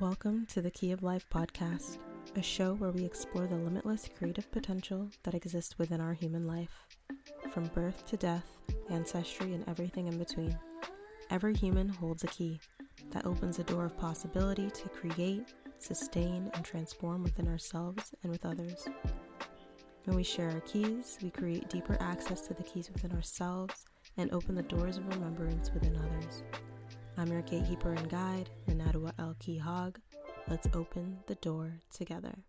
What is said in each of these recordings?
Welcome to the Qi of Life podcast, a show where we explore the limitless creative potential that exists within our human life. From birth to death, ancestry, and everything in between, every human holds a key that opens a door of possibility to create, sustain, and transform within ourselves and with others. When we share our keys, we create deeper access to the keys within ourselves and open the doors of remembrance within others. I'm your gatekeeper and guide, NinNeru'aEl Hog. Let's open the door together.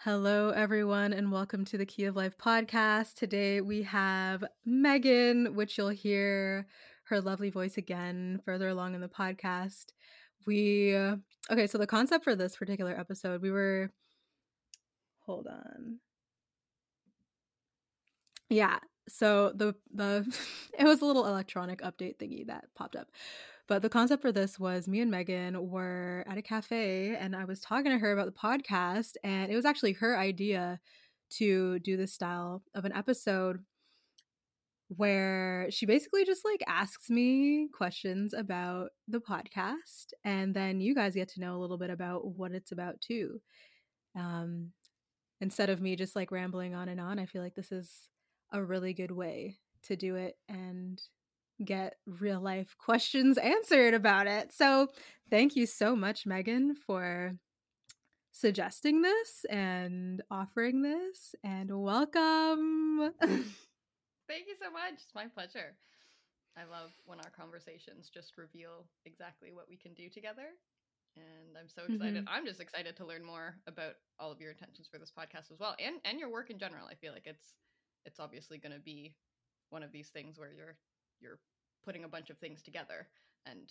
Hello, everyone, and welcome to the Qi of Life podcast. Today we have Meghan, which you'll hear her lovely voice again further along in the podcast. We, okay, so the concept for this particular episode, we were, hold on. Yeah, so the the it was a little electronic update thingy that popped up. But the concept for this was me and meghan were at a cafe and i was talking to her about the podcast and it was actually her idea to do this style of an episode where she basically just like asks me questions about the podcast and then you guys get to know a little bit about what it's about too. Um instead of me just like rambling on and on i feel like this is a really good way to do it and get real life questions answered about it. So, thank you so much, Meghan, for suggesting this and offering this. And welcome. thank you so much. It's my pleasure. I love when our conversations just reveal exactly what we can do together. And I'm so excited. Mm-hmm. I'm just excited to learn more about all of your intentions for this podcast as well and and your work in general. I feel like it's it's obviously going to be one of these things where you're you're putting a bunch of things together and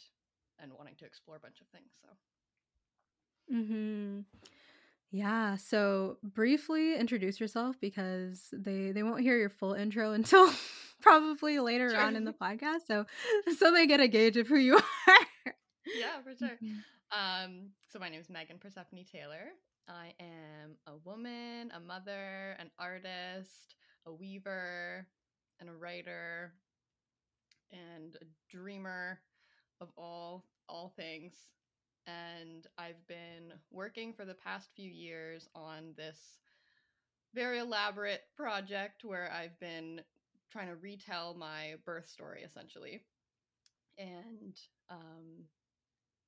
and wanting to explore a bunch of things so. Mhm yeah so briefly introduce yourself because they they won't hear your full intro until probably later sure. on in the podcast so so they get a gauge of who you are. Yeah for sure. Mm-hmm. um so my name is meghan persephone taylor. I am a woman a mother an artist a weaver and a writer and a dreamer of all all things. And I've been working for the past few years on this very elaborate project where I've been trying to retell my birth story essentially. And um,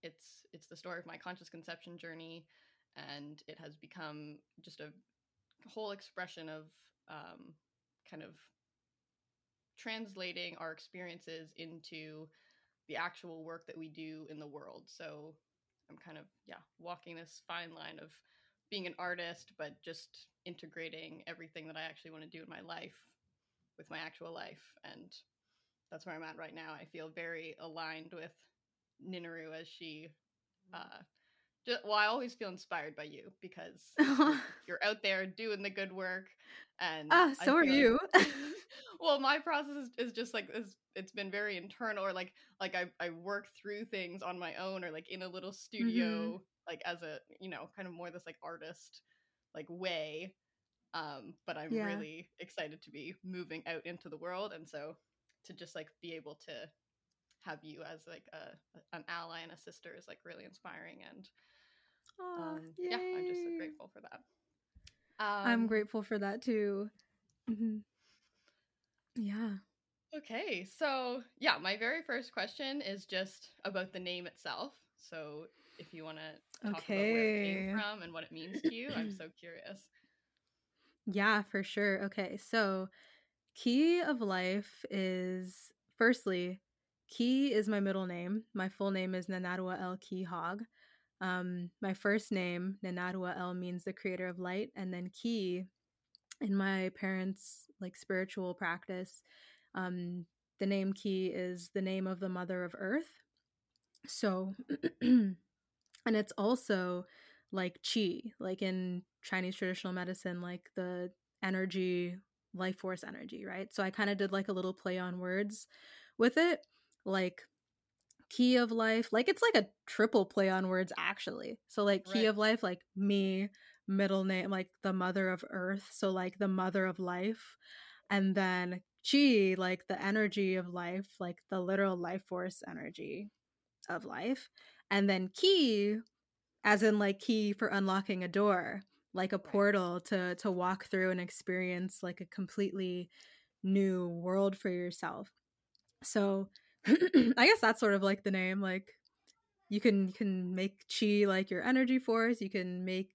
it's it's the story of my conscious conception journey and it has become just a whole expression of um, kind of translating our experiences into the actual work that we do in the world. So I'm kind of, yeah, walking this fine line of being an artist, but just integrating everything that I actually want to do in my life with my actual life. And that's where I'm at right now. I feel very aligned with Ninaru as she uh, just, well, I always feel inspired by you because you're out there doing the good work, and ah, so are you. well, my process is, is just like it's, it's been very internal, or like like I I work through things on my own, or like in a little studio, mm-hmm. like as a you know kind of more this like artist like way. Um, but I'm yeah. really excited to be moving out into the world, and so to just like be able to have you as like a an ally and a sister is like really inspiring and um, yeah, I'm just so grateful for that. Um, I'm grateful for that too. Mm-hmm. Yeah. Okay, so yeah, my very first question is just about the name itself. So if you want to talk okay. about where it came from and what it means to you, I'm so curious. Yeah, for sure. Okay, so Qi of Life is firstly, Key is my middle name. My full name is NinNeru'aEl Key Hog. Um, my first name, NinNeru'aEl, means the creator of light, and then Ki, in my parents' like spiritual practice, um, the name Ki is the name of the Mother of Earth. So, and it's also like Chi, like in Chinese traditional medicine, like the energy, life force energy, right? So I kind of did like a little play on words with it, like key of life like it's like a triple play on words actually so like key right. of life like me middle name like the mother of earth so like the mother of life and then chi like the energy of life like the literal life force energy of life And then key, as in like key for unlocking a door, like a portal to to walk through and experience like a completely new world for yourself. So I guess that's sort of like the name. Like you can you can make chi like your energy force. You can make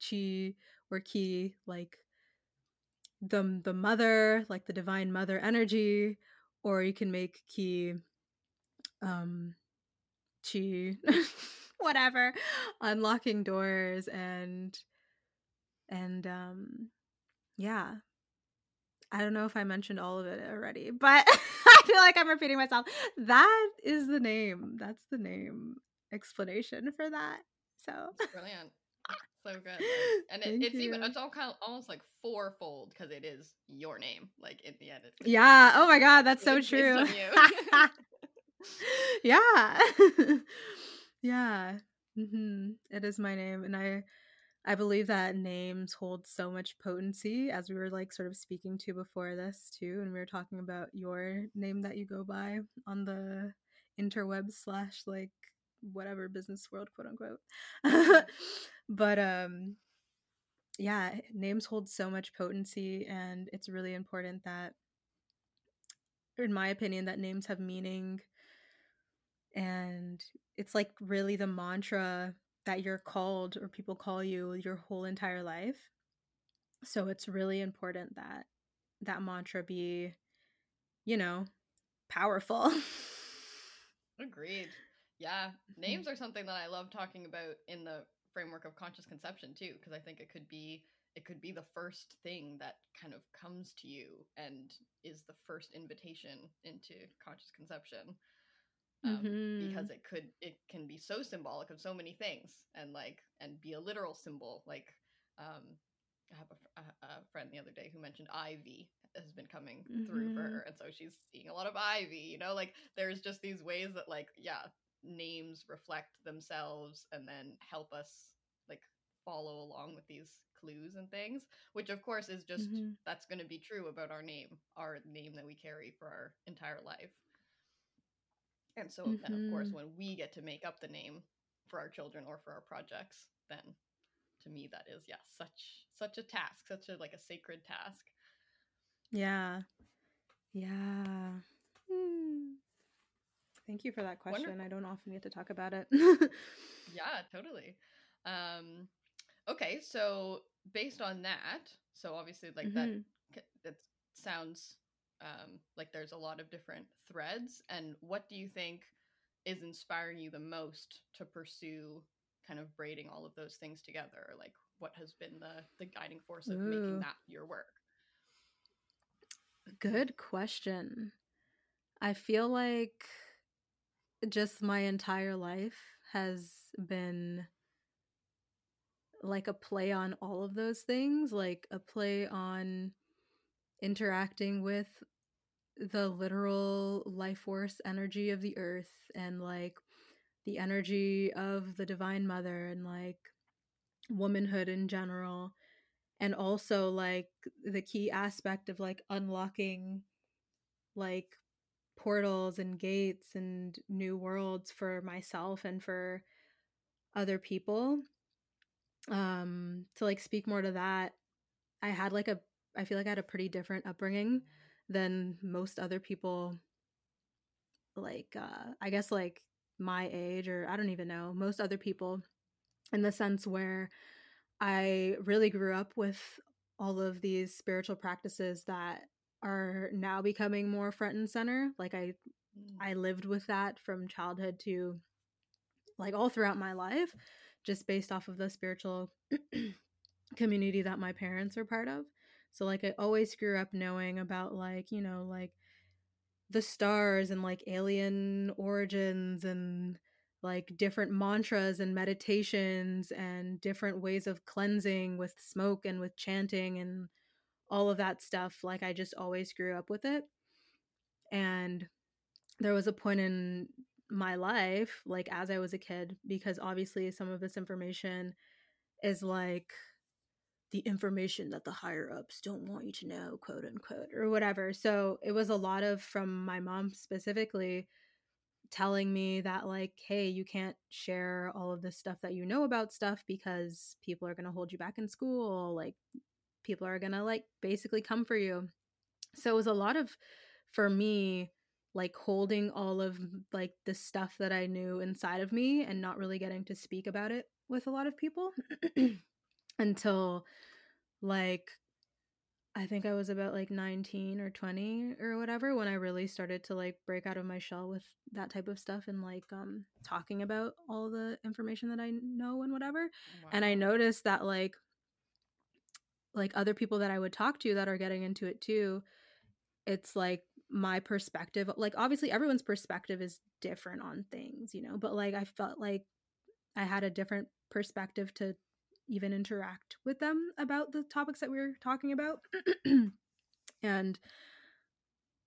chi or ki like the the mother, like the divine mother energy, or you can make ki um chi whatever unlocking doors and and um yeah i don't know if i mentioned all of it already but i feel like i'm repeating myself that is the name that's the name explanation for that so It's brilliant. So good. And it, it's even it's all kind of almost like fourfold because it is your name. Like in the end, yeah oh my god that's so true you. yeah yeah hmm it is my name and i i believe that names hold so much potency as we were like sort of speaking to before this too and we were talking about your name that you go by on the interweb slash like whatever business world quote unquote. But um yeah names hold so much potency and it's really important that in my opinion that names have meaning and it's like really the mantra that you're called or people call you your whole entire life so it's really important that that mantra be you know powerful Agreed. Yeah, mm-hmm. names are something that I love talking about in the framework of conscious conception too, because I think it could be it could be the first thing that kind of comes to you and is the first invitation into conscious conception. Um, Mhm. Because it could it can be so symbolic of so many things and like and be a literal symbol like um I have a, a, a friend the other day who mentioned ivy has been coming through for Mhm. her, and so she's seeing a lot of ivy. You know, like there's just these ways that, like, yeah, names reflect themselves and then help us like follow along with these clues and things. Which, of course, is just Mhm. that's going to be true about our name, our name that we carry for our entire life. And so, then of course, Mhm. when we get to make up the name for our children or for our projects, then to me that is yeah such such a task such a like a sacred task. Yeah. Yeah. Hmm. thank you for that question. I don't often get to talk about it. Yeah totally. Um okay so based on that so obviously like that Mhm. c- that sounds um like there's a lot of different threads and what do you think is inspiring you the most to pursue kind of braiding all of those things together like what has been the the guiding force of Ooh. making that your work Good question. I feel like just my entire life has been like a play on all of those things, like a play on interacting with the literal life force energy of the earth and like the energy of the divine mother and like womanhood in general and also like the key aspect of like unlocking like portals and gates and new worlds for myself and for other people um to like speak more to that i had like a i feel like i had a pretty different upbringing than most other people like uh i guess like my age or i don't even know most other people in the sense where i really grew up with all of these spiritual practices that are now becoming more front and center like i Mm. I lived with that from childhood to like all throughout my life, just based off of the spiritual community that my parents are part of. So, like, I always grew up knowing about, like, you know, like the stars and like alien origins and like different mantras and meditations and different ways of cleansing with smoke and with chanting and all of that stuff. Like, I just always grew up with it. And there was a point in my life, like as I was a kid, because obviously some of this information is like the information that the higher ups don't want you to know, quote unquote, or whatever. So it was a lot of from my mom specifically telling me that like hey you can't share all of this stuff that you know about stuff because people are going to hold you back in school like people are going to like basically come for you so it was a lot of for me like holding all of like the stuff that i knew inside of me and not really getting to speak about it with a lot of people until like I think I was about like 19 or 20 or whatever when I really started to like break out of my shell with that type of stuff and like um talking about all the information that I know and whatever. Wow. And I noticed that like like other people that I would talk to that are getting into it too, it's like my perspective like obviously everyone's perspective is different on things, you know, but like I felt like I had a different perspective to even interact with them about the topics that we are talking about. and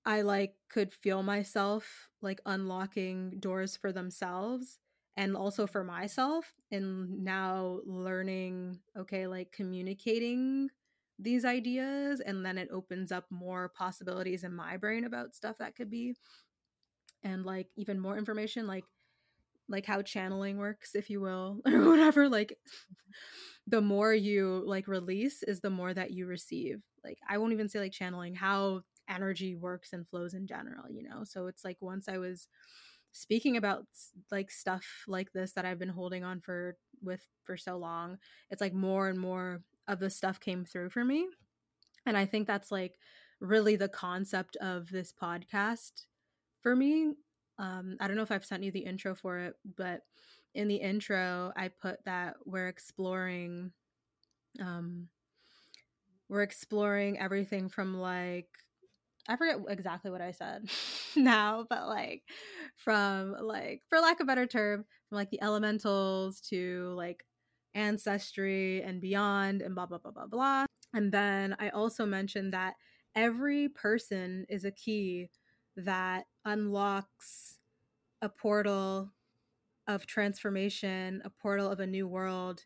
I like could feel myself like unlocking doors for themselves and also for myself and now learning okay like communicating these ideas and then it opens up more possibilities in my brain about stuff that could be and like even more information like like how channeling works if you will or whatever like mm-hmm. the more you like release is the more that you receive. Like i won't even say like channeling how energy works and flows in general you know? So it's like once i was speaking about like stuff like this that i've been holding on for with for so long it's like more and more of the stuff came through for me. And i think that's like really the concept of this podcast for me um, I don't know if I've sent you the intro for it, but in the intro, I put that we're exploring, um, we're exploring everything from like, I forget exactly what I said now, but like from like, for lack of a better term, from like the elementals to like ancestry and beyond and blah, blah, blah, blah, blah. And then I also mentioned that every person is a key that unlocks a portal of transformation, a portal of a new world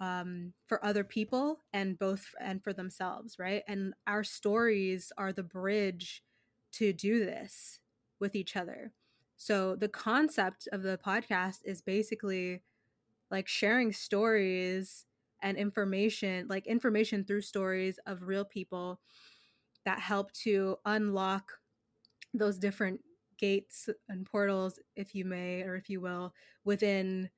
um, for other people and both and for themselves, right? And our stories are the bridge to do this with each other. So the concept of the podcast is basically like sharing stories and information, like information through stories of real people that help to unlock those different gates and portals if you may or if you will within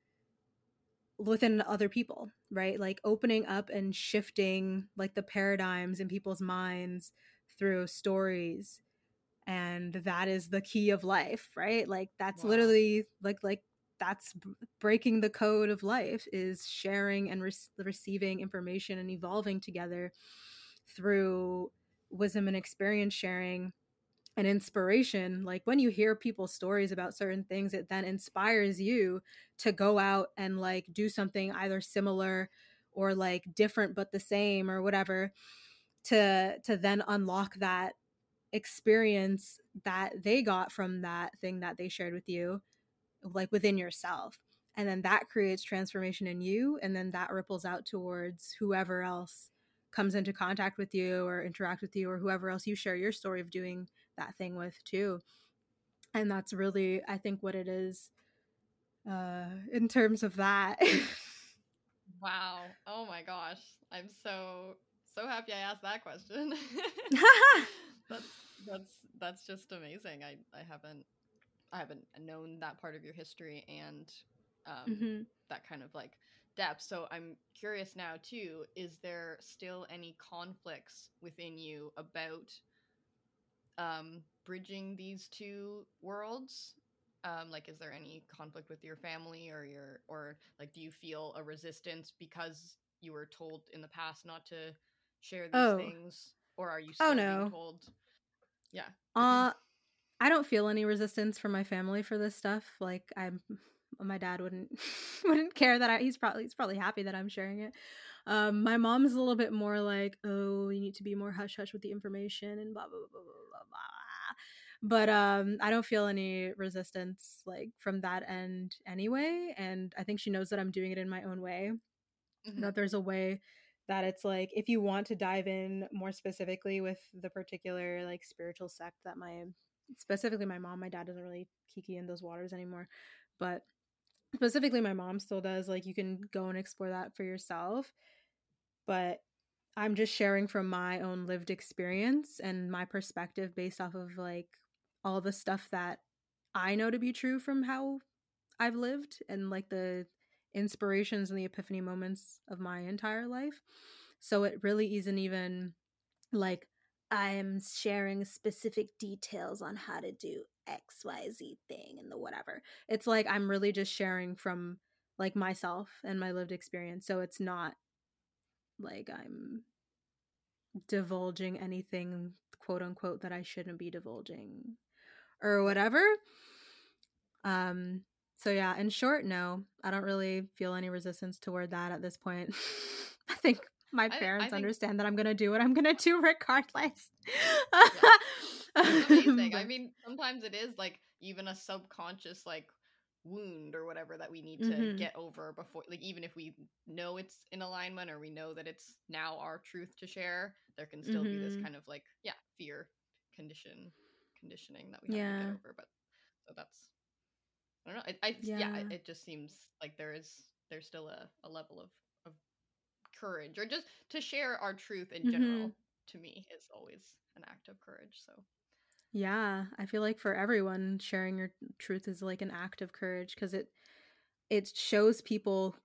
within other people right like opening up and shifting like the paradigms in people's minds through stories and that is the key of life right like that's wow. literally like like that's breaking the code of life is sharing and re- receiving information and evolving together through wisdom and experience sharing and inspiration like when you hear people's stories about certain things it then inspires you to go out and like do something either similar or like different but the same or whatever to to then unlock that experience that they got from that thing that they shared with you like within yourself. And then that creates transformation in you and then that ripples out towards whoever else comes into contact with you or interact with you or whoever else you share your story of doing that thing with too. And that's really i think what it is uh in terms of that. Wow. Oh my gosh. I'm so so happy i asked that question. That's that's that's just amazing. I i haven't i haven't known that part of your history and um mm-hmm. that kind of like depth. So i'm curious now too is there still any conflicts within you about um, bridging these two worlds? Um, like, is there any conflict with your family or your, or like, do you feel a resistance because you were told in the past not to share these oh. things, or are you oh, still oh, no. told? Yeah. Uh, I don't feel any resistance from my family for this stuff. Like, I'm, my dad wouldn't wouldn't care that I. He's probably he's probably happy that I'm sharing it. Um, my mom's a little bit more like, oh, you need to be more hush hush with the information and blah blah blah blah blah blah. But um, I don't feel any resistance like from that end anyway, and I think she knows that I'm doing it in my own way. Mm-hmm. That there's a way that it's like if you want to dive in more specifically with the particular like spiritual sect that my specifically my mom. My dad doesn't really kiki in those waters anymore, but specifically my mom still does. Like you can go and explore that for yourself. But I'm just sharing from my own lived experience and my perspective based off of like all the stuff that I know to be true from how I've lived and like the inspirations and the epiphany moments of my entire life. So it really isn't even like I'm sharing specific details on how to do XYZ thing and the whatever. It's like I'm really just sharing from like myself and my lived experience. So it's not like I'm divulging anything quote unquote that I shouldn't be divulging or whatever. Um so yeah, in short, no. I don't really feel any resistance toward that at this point. I think my parents I, I think, understand that I'm gonna do what I'm gonna do regardless. amazing. I mean, sometimes it is like even a subconscious like wound or whatever that we need to mm-hmm. get over before like even if we know it's in alignment or we know that it's now our truth to share there can still mm-hmm. be this mm-hmm. kind of like yeah fear condition conditioning that we have yeah. to get over but so that's i don't know i, I yeah. yeah. it just seems like there is there's still a, a level of of courage or just to share our truth in general mm-hmm. to me is always an act of courage so yeah, I feel like for everyone sharing your truth is like an act of courage because it it shows people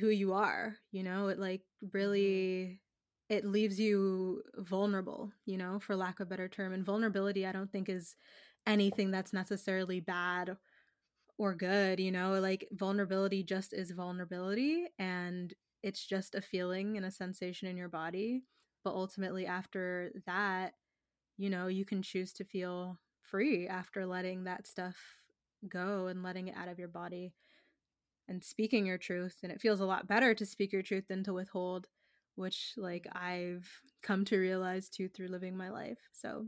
who you are, you know? It like mm-hmm. really it leaves you vulnerable, you know, for lack of a better term. And vulnerability I don't think is anything that's necessarily bad or good, you know? Like vulnerability just is vulnerability and it's just a feeling and a sensation in your body. But ultimately after that, you know, you can choose to feel free after letting that stuff go and letting it out of your body and speaking your truth. And it feels a lot better to speak your truth than to withhold, which, like, I've come to realize too through living my life. So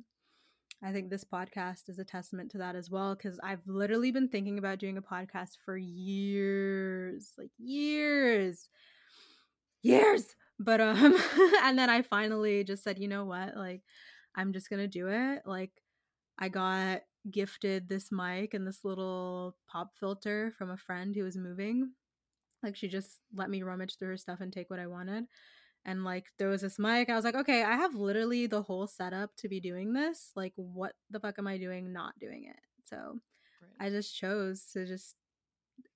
I think this podcast is a testament to that as well because I've literally been thinking about doing a podcast for years, like years, years. But um and then I finally just said, you know what? Like I'm just going to do it. Like, I got gifted this mic and this little pop filter from a friend who was moving. Like, she just let me rummage through her stuff and take what I wanted. And like, there was this mic. I was like, okay, I have literally the whole setup to be doing this. Like, what the fuck am I doing not doing it? So right. I just chose to just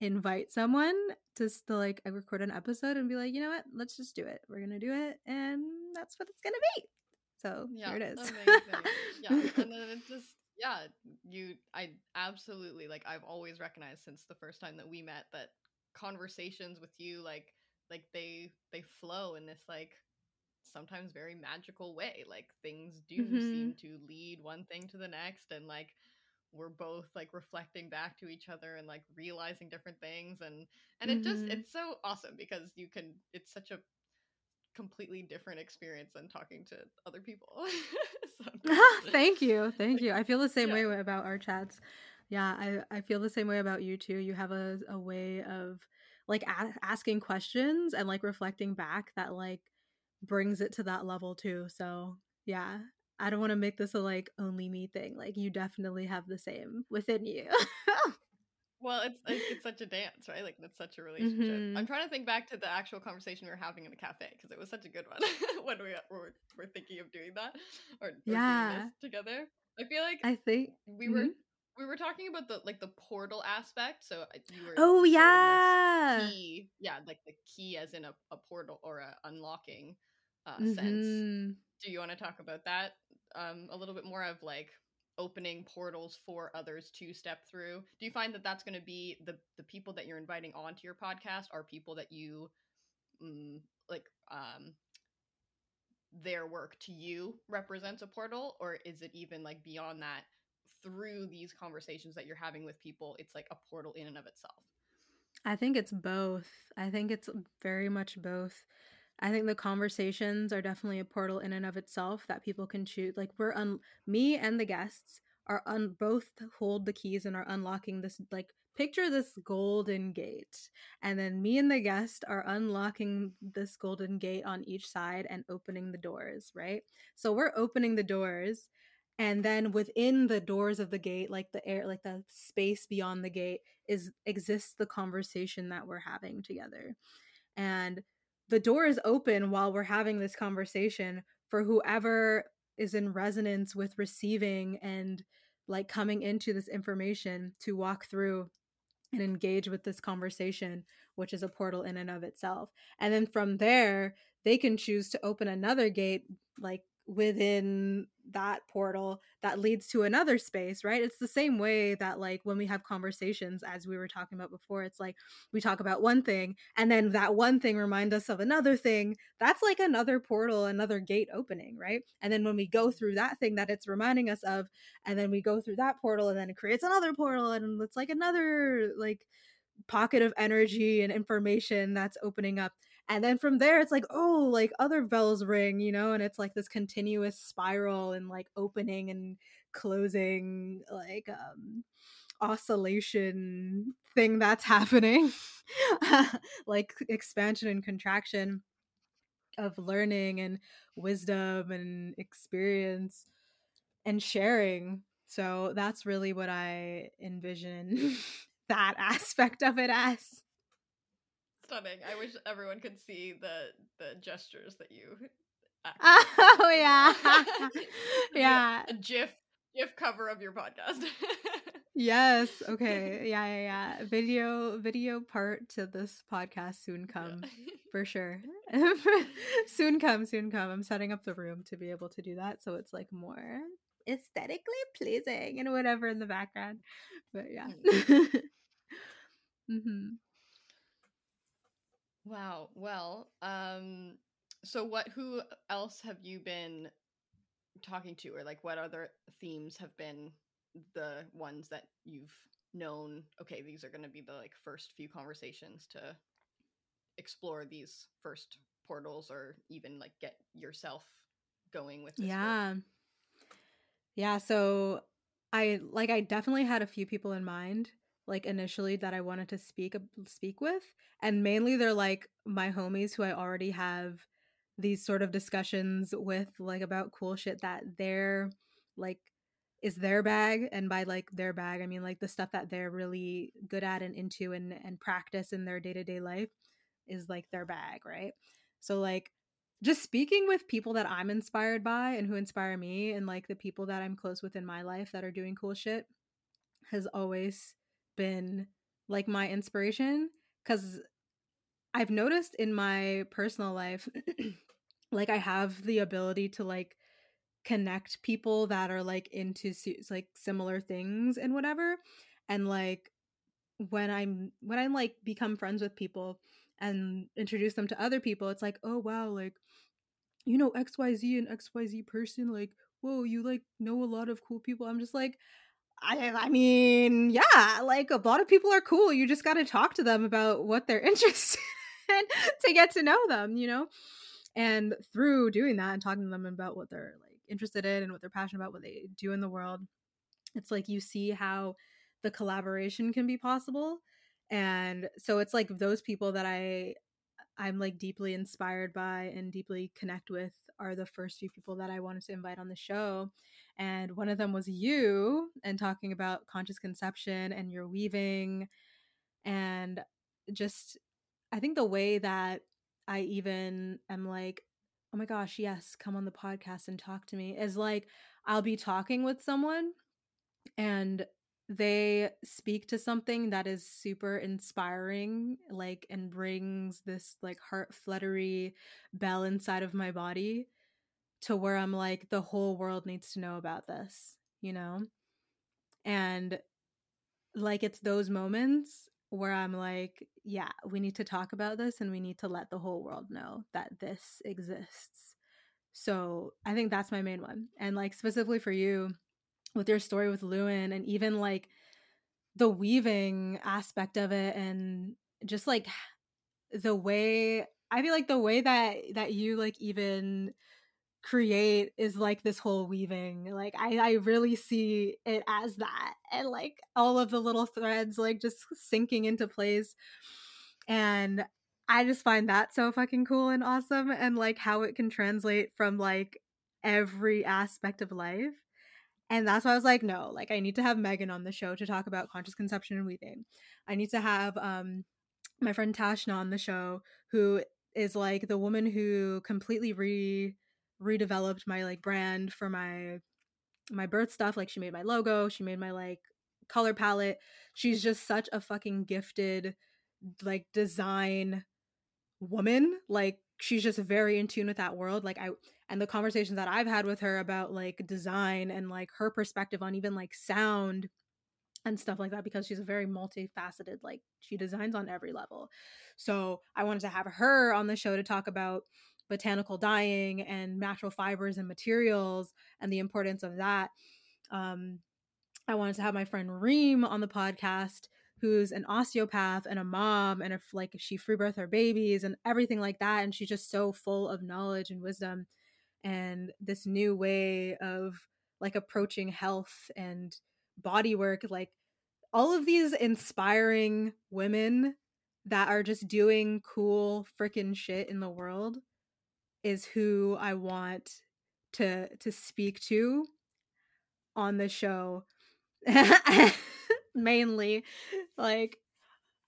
invite someone to, to like record an episode and be like, you know what? Let's just do it. We're gonna do it, and that's what it's gonna be. So yeah, here it is. yeah, and then it just yeah, you I absolutely like I've always recognized since the first time that we met that conversations with you like like they they flow in this like sometimes very magical way. Like things do mm-hmm. seem to lead one thing to the next and like we're both like reflecting back to each other and like realizing different things and and it mm-hmm. just it's so awesome because you can it's such a completely different experience than talking to other people. thank you. Thank you. I feel the same yeah. way about our chats. Yeah, I, I feel the same way about you too. You have a, a way of like a- asking questions and like reflecting back that like brings it to that level too. So, yeah, I don't want to make this a like only me thing. Like you definitely have the same within you. Well, it's it's such a dance, right? Like that's such a relationship. Mm-hmm. I'm trying to think back to the actual conversation we were having in the cafe because it was such a good one when we were, were thinking of doing that or, or yeah together. I feel like I think we mm-hmm. were we were talking about the like the portal aspect. So uh, you were oh yeah key, yeah, like the key as in a, a portal or a unlocking uh, mm-hmm. sense. Do you want to talk about that um, a little bit more of like opening portals for others to step through. Do you find that that's going to be the the people that you're inviting onto your podcast are people that you mm, like um their work to you represents a portal? Or is it even like beyond that through these conversations that you're having with people it's like a portal in and of itself? I think it's both. I think it's very much both I think the conversations are definitely a portal in and of itself that people can choose. Like we're un me and the guests are un both hold the keys and are unlocking this like picture this golden gate. And then me and the guest are unlocking this golden gate on each side and opening the doors, right? So we're opening the doors and then within the doors of the gate like the air like the space beyond the gate is exists the conversation that we're having together and the door is open while we're having this conversation for whoever is in resonance with receiving and like coming into this information to walk through and engage with this conversation which is a portal in and of itself. And then from there they can choose to open another gate like within that portal that leads to another space right? It's the same way that like when we have conversations as we were talking about before it's like we talk about one thing and then that one thing reminds us of another thing. That's like another portal another gate opening right? And then when we go through that thing that it's reminding us of and then we go through that portal and then it creates another portal and it's like another like pocket of energy and information that's opening up and then from there it's like oh like other bells ring you know and it's like this continuous spiral and like opening and closing like um oscillation thing that's happening. Like expansion and contraction of learning and wisdom and experience and sharing. So that's really what i envision that aspect of it as stunning. I wish everyone could see the the gestures that you. Oh yeah, yeah. A GIF GIF cover of your podcast. yes. Okay. Yeah. Yeah. Yeah. Video video part to this podcast soon come yeah. for sure. soon come. Soon come. I'm setting up the room to be able to do that, so it's like more aesthetically pleasing and whatever in the background. But yeah. Mm. mm-hmm. Wow. Well, um so what who else have you been talking to or like what other themes have been the ones that you've known okay, these are going to be the like first few conversations to explore these first portals or even like get yourself going with Yeah. Work? Yeah, so I like I definitely had a few people in mind like initially that I wanted to speak speak with and mainly they're like my homies who I already have these sort of discussions with like about cool shit that they're like is their bag and by like their bag I mean like the stuff that they're really good at and into and and practice in their day-to-day life is like their bag, right? So like just speaking with people that I'm inspired by and who inspire me and like the people that I'm close with in my life that are doing cool shit has always been like my inspiration because I've noticed in my personal life, like I have the ability to like connect people that are like into like similar things and whatever. And like when I'm when I like become friends with people and introduce them to other people, it's like, oh wow, like you know XYZ and XYZ person, like, whoa, you like know a lot of cool people. I'm just like, I, I mean, yeah, like a lot of people are cool. You just got to talk to them about what they're interested in to get to know them, you know? And through doing that and talking to them about what they're like interested in and what they're passionate about, what they do in the world, it's like you see how the collaboration can be possible. And so it's like those people that I I'm like deeply inspired by and deeply connect with are the first few people that I wanted to invite on the show and one of them was you and talking about conscious conception and your weaving and just i think the way that i even am like oh my gosh yes come on the podcast and talk to me is like i'll be talking with someone and they speak to something that is super inspiring like and brings this like heart fluttery bell inside of my body to where I'm like, the whole world needs to know about this, you know? And like, it's those moments where I'm like, yeah, we need to talk about this and we need to let the whole world know that this exists. So I think that's my main one. And like, specifically for you with your story with Lewin and even like the weaving aspect of it and just like the way I feel like the way that that you like even create is like this whole weaving like i i really see it as that and like all of the little threads like just sinking into place and i just find that so fucking cool and awesome and like how it can translate from like every aspect of life And that's why I was like, no, like I need to have Meghan on the show to talk about conscious conception and weaving. I need to have um my friend Tashna on the show, who is like the woman who completely re redeveloped my like brand for my my birth stuff. Like she made my logo, she made my like color palette. She's just such a fucking gifted like design woman. Like she's just very in tune with that world. Like I and the conversations that I've had with her about like design and like her perspective on even like sound and stuff like that because she's a very multifaceted like she designs on every level. So I wanted to have her on the show to talk about botanical dyeing and natural fibers and materials and the importance of that. Um, I wanted to have my friend Reem on the podcast, who's an osteopath and a mom, and if like she free birth her babies and everything like that, and she's just so full of knowledge and wisdom, and this new way of like approaching health and body work, like all of these inspiring women that are just doing cool freaking shit in the world is who I want to to speak to on the show mainly like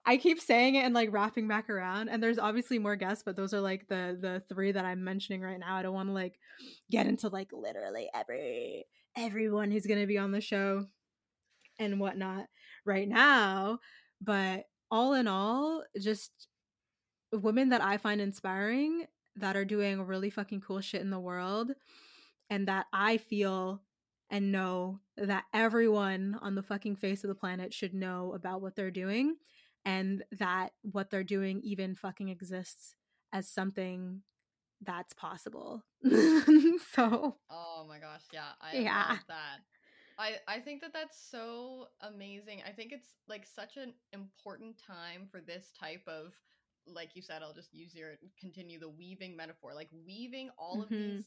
I keep saying it and like wrapping back around and there's obviously more guests but those are like the the three that I'm mentioning right now. I don't want to like get into like literally every everyone who's going to be on the show and whatnot right now, but all in all just women that I find inspiring that are doing really fucking cool shit in the world and that I feel and know that everyone on the fucking face of the planet should know about what they're doing and that what they're doing even fucking exists as something that's possible. so Oh my gosh, yeah. I yeah. that. I I think that that's so amazing. I think it's like such an important time for this type of like you said, I'll just use your continue the weaving metaphor, like weaving all mm-hmm. of these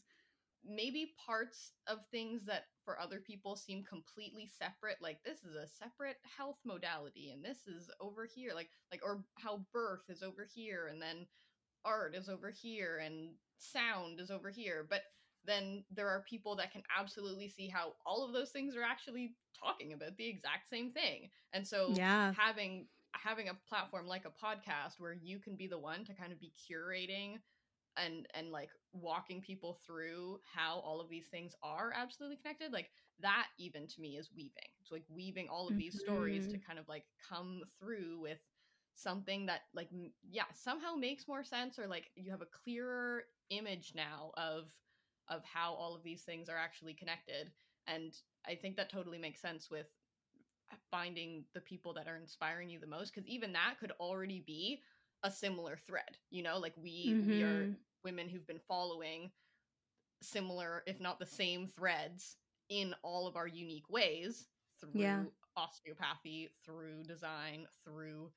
maybe parts of things that for other people seem completely separate like this is a separate health modality and this is over here like like or how birth is over here and then art is over here and sound is over here but then there are people that can absolutely see how all of those things are actually talking about the exact same thing and so yeah having having a platform like a podcast where you can be the one to kind of be curating and and like walking people through how all of these things are absolutely connected like that even to me is weaving it's like weaving all of these mm-hmm. stories to mm-hmm. kind of like come through with something that like yeah somehow makes more sense or like you have a clearer image now of of how all of these things are actually connected and i think that totally makes sense with finding the people that are inspiring you the most because even that could already be a similar thread you know like we mm-hmm. we are mm-hmm. women who've been following similar if not the same threads in all of our unique ways through yeah. osteopathy through design through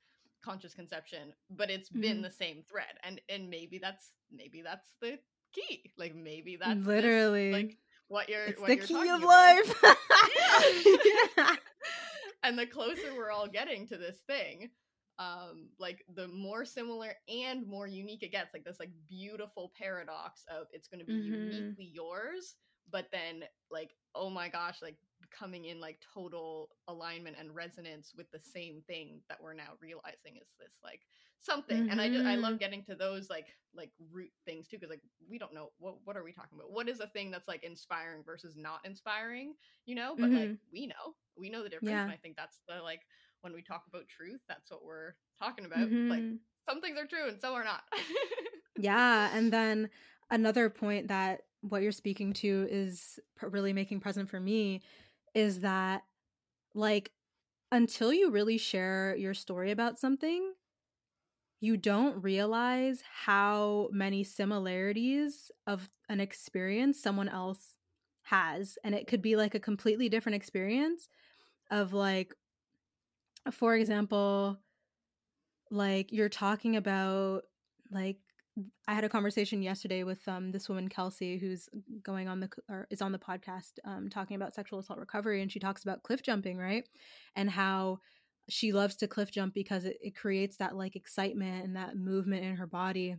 conscious conception but it's mm-hmm. been the same thread and and maybe that's maybe that's the key like maybe that's literally like what you're it's what the you're key of life yeah. and the closer we're all getting to this thing um like the more similar and more unique it gets like this like beautiful paradox of it's going to be mm-hmm. uniquely yours but then like oh my gosh like coming in like total alignment and resonance with the same thing that we're now realizing is this like something mm-hmm. and i just i love mm-hmm. getting to those like like root things too because like we don't know what what are we talking about what is a thing that's like inspiring versus not inspiring you know but mm-hmm. like we know we know the difference yeah. and i think that's the like when we talk about truth, that's what we're talking about. Mm-hmm. Like some things are true and some are not. yeah. And then another point that what you're speaking to is really making present for me is that, like, until you really share your story about something, you don't realize how many similarities of an experience someone else has. And it could be like a completely different experience of like for example, like you're talking about like I had a conversation yesterday with um this woman Kelsey who's going on the or is on the podcast um talking about sexual assault recovery and she talks about cliff jumping, right? And how she loves to cliff jump because it, it creates that like excitement and that movement in her body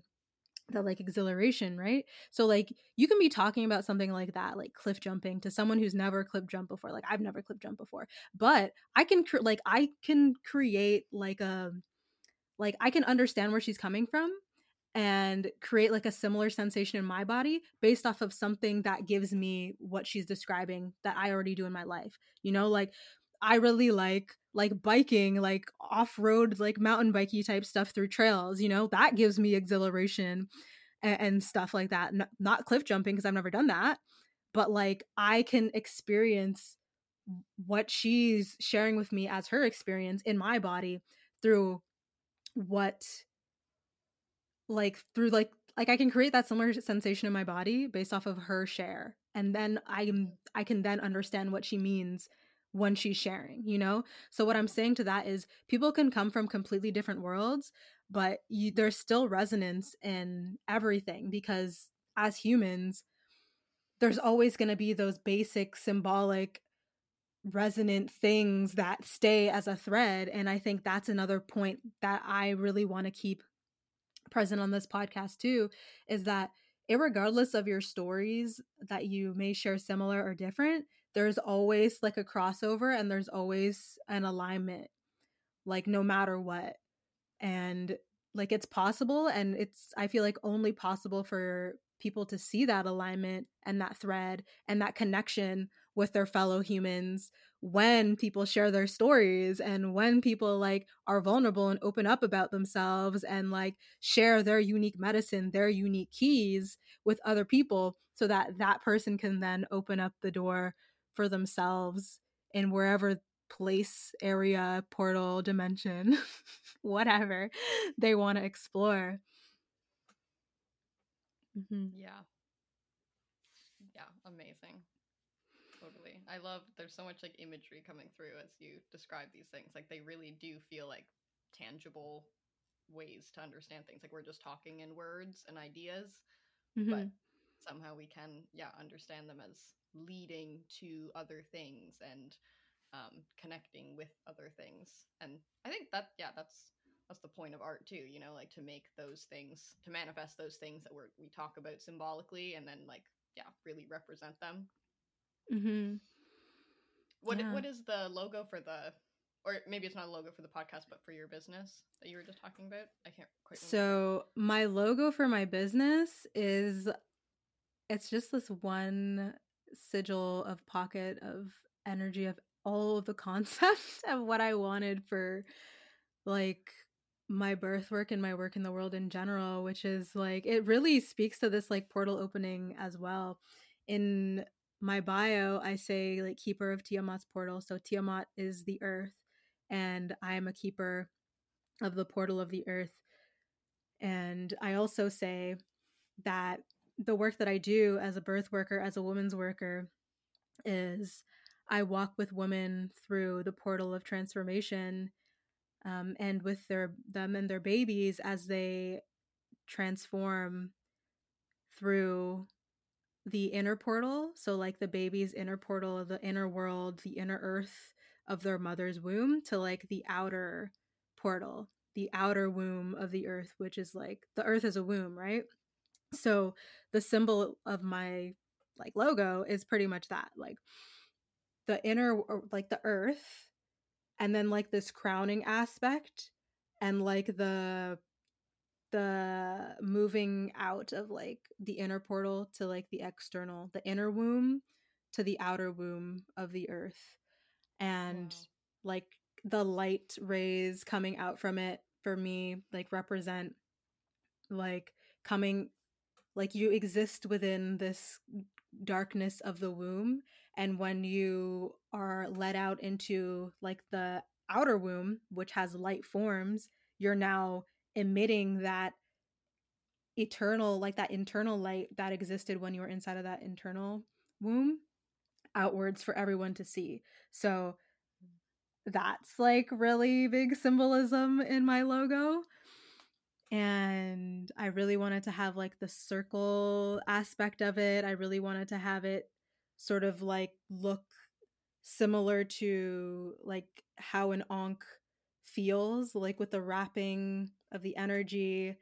that like exhilaration, right? So like you can be talking about something like that, like cliff jumping to someone who's never cliff jumped before. Like I've never cliff jumped before, but I can cre- like I can create like a like I can understand where she's coming from and create like a similar sensation in my body based off of something that gives me what she's describing that I already do in my life. You know, like I really like like biking, like off-road, like mountain bikey type stuff through trails, you know, that gives me exhilaration and, and stuff like that. N- not cliff jumping because I've never done that, but like I can experience what she's sharing with me as her experience in my body through what like through like like I can create that similar sensation in my body based off of her share. And then I'm I can then understand what she means when she's sharing, you know? So what I'm saying to that is people can come from completely different worlds, but you, there's still resonance in everything because as humans there's always going to be those basic symbolic resonant things that stay as a thread and I think that's another point that I really want to keep present on this podcast too is that regardless of your stories that you may share similar or different there's always like a crossover and there's always an alignment like no matter what. And like it's possible and it's i feel like only possible for people to see that alignment and that thread and that connection with their fellow humans when people share their stories and when people like are vulnerable and open up about themselves and like share their unique medicine their unique keys with other people so that that person can then open up the door for themselves in wherever place area portal dimension whatever they want to explore mm-hmm. yeah yeah amazing. I love there's so much like imagery coming through as you describe these things. Like they really do feel like tangible ways to understand things. Like we're just talking in words and ideas, mm-hmm. but somehow we can yeah understand them as leading to other things and um, connecting with other things. And I think that yeah that's that's the point of art too. You know, like to make those things to manifest those things that we're we talk about symbolically and then like yeah really represent them Mm-hmm. What yeah. what is the logo for the or maybe it's not a logo for the podcast, but for your business that you were just talking about? I can't quite remember. So my logo for my business is it's just this one sigil of pocket of energy of all of the concepts of what I wanted for like my birth work and my work in the world in general, which is like it really speaks to this like portal opening as well. In my bio, I say like keeper of Tiamat's portal. So Tiamat is the earth, and I am a keeper of the portal of the earth. And I also say that the work that I do as a birth worker, as a woman's worker, is I walk with women through the portal of transformation um, and with their them and their babies as they transform through the inner portal, so like the baby's inner portal, the inner world, the inner earth of their mother's womb to like the outer portal, the outer womb of the earth, which is like the earth is a womb, right? So the symbol of my like logo is pretty much that, like the inner like the earth and then like this crowning aspect and like the the moving out of like the inner portal to like the external, the inner womb to the outer womb of the earth. And wow. like the light rays coming out from it for me like represent like coming like you exist within this darkness of the womb and when you are let out into like the outer womb which has light forms you're now emitting that eternal like that internal light that existed when you were inside of that internal womb outwards for everyone to see. So that's like really big symbolism in my logo. And i really wanted to have like the circle aspect of it. I really wanted to have it sort of like look similar to like how an ankh feels like with the wrapping of the energy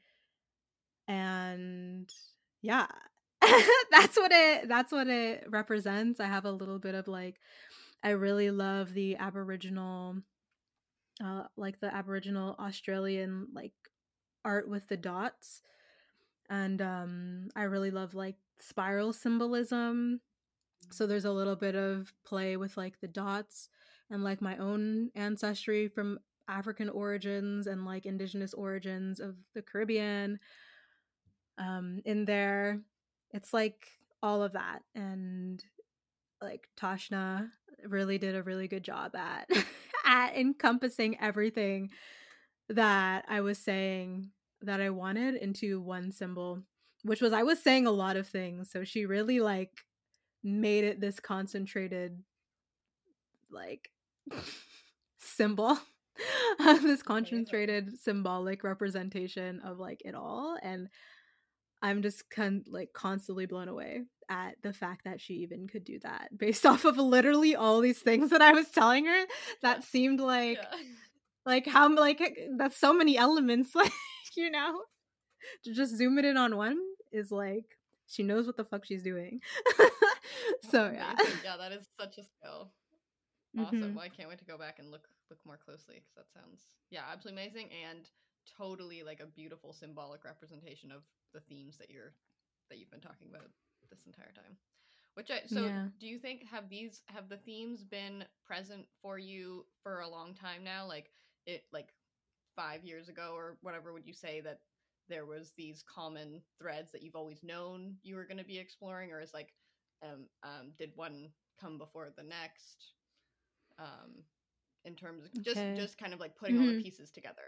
and yeah that's what it that's what it represents. I have a little bit of like i really love the aboriginal uh like the aboriginal australian like art with the dots and um i really love like spiral symbolism. So there's a little bit of play with like the dots and like my own ancestry from african origins and like indigenous origins of the caribbean um in there it's like all of that and like Tashna really did a really good job at at encompassing everything that I was saying that I wanted into one symbol, which was I was saying a lot of things. So she really like made it this concentrated like symbol this concentrated symbolic representation of like it all and I'm just con- like constantly blown away at the fact that she even could do that based off of literally all these things that I was telling her that seemed like yeah. like how like that's so many elements like you know? To just zoom it in on one is like she knows what the fuck she's doing. So yeah. Yeah that is such a skill. Awesome. Mm-hmm. well, i can't wait to go back and look look more closely because that sounds yeah absolutely amazing and totally like a beautiful symbolic representation of the themes that you're that you've been talking about this entire time which i so yeah. do you think have these have the themes been present for you for a long time now like it like five years ago or whatever would you say that there was these common threads that you've always known you were going to be exploring or is like um, um did one come before the next um in terms of just okay. just kind of like putting mm-hmm. all the mm-hmm. pieces together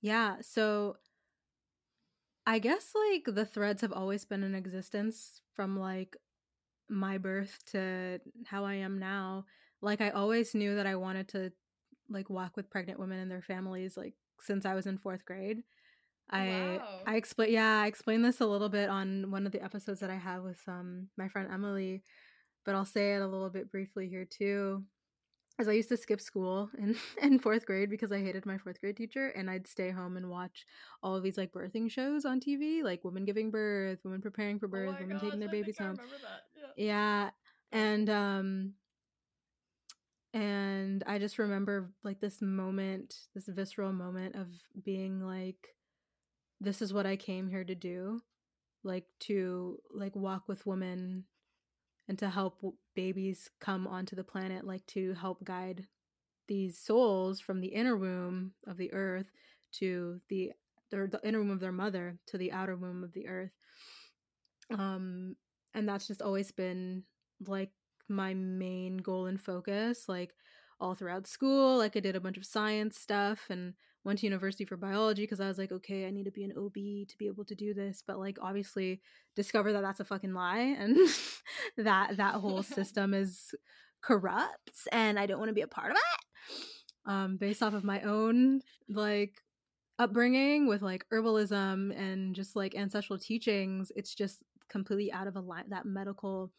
yeah so I guess like the threads have always been in existence from like my birth to how I am now. Like I always knew that I wanted to like walk with pregnant women and their families like since I was in 4th grade. I wow. I explain yeah, I explained this a little bit on one of the episodes that I have with um my friend Emily, but I'll say it a little bit briefly here too as I used to skip school in, in fourth grade because I hated my fourth grade teacher, and I'd stay home and watch all of these like birthing shows on TV, like women giving birth, women preparing for oh birth, oh women gosh, taking their babies home. Yeah. yeah, and um, and I just remember like this moment, this visceral moment of being like, "This is what I came here to do." like to like walk with women and to help babies come onto the planet, like to help guide these souls from the inner womb of the earth to the their, the inner womb of their mother to the outer womb of the earth. Um, and that's just always been like my main goal and focus. Like all throughout school, like I did a bunch of science stuff and went to university for biology because I was like, okay, I need to be an OB to be able to do this. But like, obviously, discover that that's a fucking lie and that that whole system is corrupt, and I don't want to be a part of it. Um, based off of my own like upbringing with like herbalism and just like ancestral teachings, it's just completely out of alignment. That medical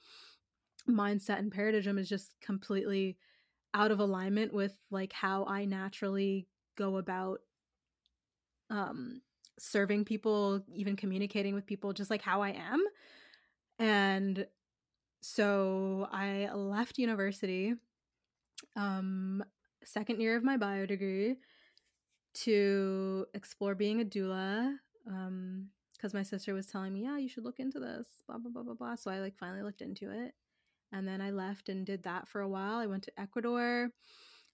mindset and paradigm is just completely out of alignment with like how I naturally go about um serving people even communicating with people just like how i am. And so i left university um second year of my bio degree to explore being a doula um because my sister was telling me yeah you should look into this blah blah blah blah blah. So i like finally looked into it. And then i left and did that for a while. I went to ecuador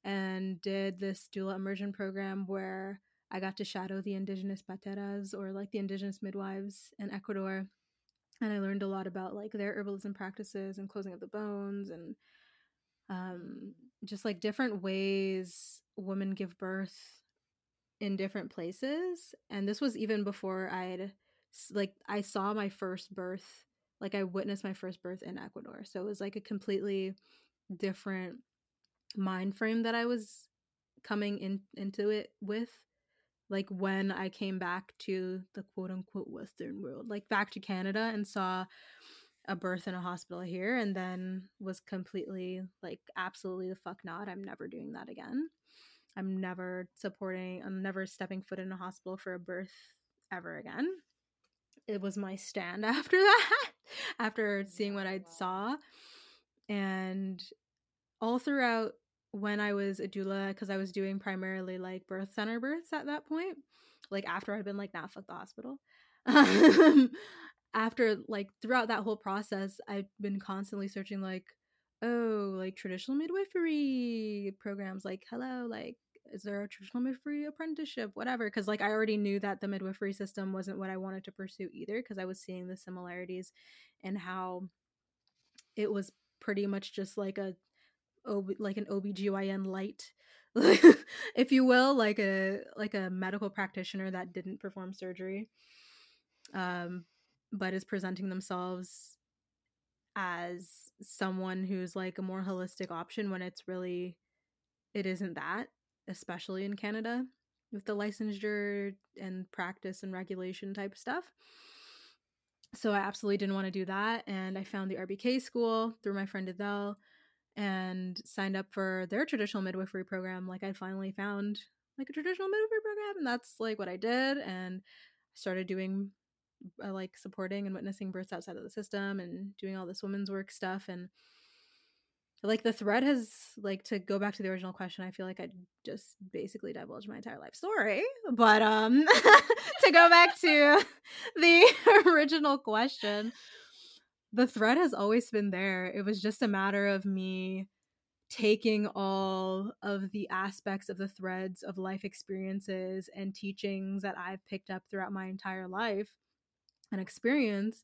and did this doula immersion program where I got to shadow the indigenous parteras or like the indigenous midwives in Ecuador. And I learned a lot about like their herbalism practices and closing of the bones and um, just like different ways women give birth in different places. And this was even before I'd like I saw my first birth, like I witnessed my first birth in Ecuador. So it was like a completely different mind frame that I was coming in into it with like when I came back to the quote unquote Western world, like back to Canada and saw a birth in a hospital here and then was completely like absolutely the fuck not. I'm never doing that again. I'm never supporting I'm never stepping foot in a hospital for a birth ever again. it was my stand after that after seeing what i saw and all throughout when i was a doula because i was doing primarily like birth center births at that point like after i'd been like nah fuck the hospital. Um, after like throughout that whole process i've been constantly searching like oh like traditional midwifery programs like hello like is there a traditional midwifery apprenticeship? whatever because like i already knew that the midwifery system wasn't what i wanted to pursue either because i was seeing the similarities and how it was pretty much just like a OB, like an OBGYN light if you will like a like a medical practitioner that didn't perform surgery um but is presenting themselves as someone who's like a more holistic option when it's really it isn't that especially in Canada with the licensure and practice and regulation type stuff. So I absolutely didn't want to do that. And I found the RBK school through my friend Adele and signed up for their traditional midwifery program. Like I finally found like a traditional midwifery program and that's like what I did and started doing uh, like supporting and witnessing births outside of the system and doing all this women's work stuff and like the thread has like to go back to the original question i feel like i just basically divulged my entire life story but um to go back to the original question the thread has always been there. It was just a matter of me taking all of the aspects of the threads of life experiences and teachings that i've picked up throughout my entire life and experience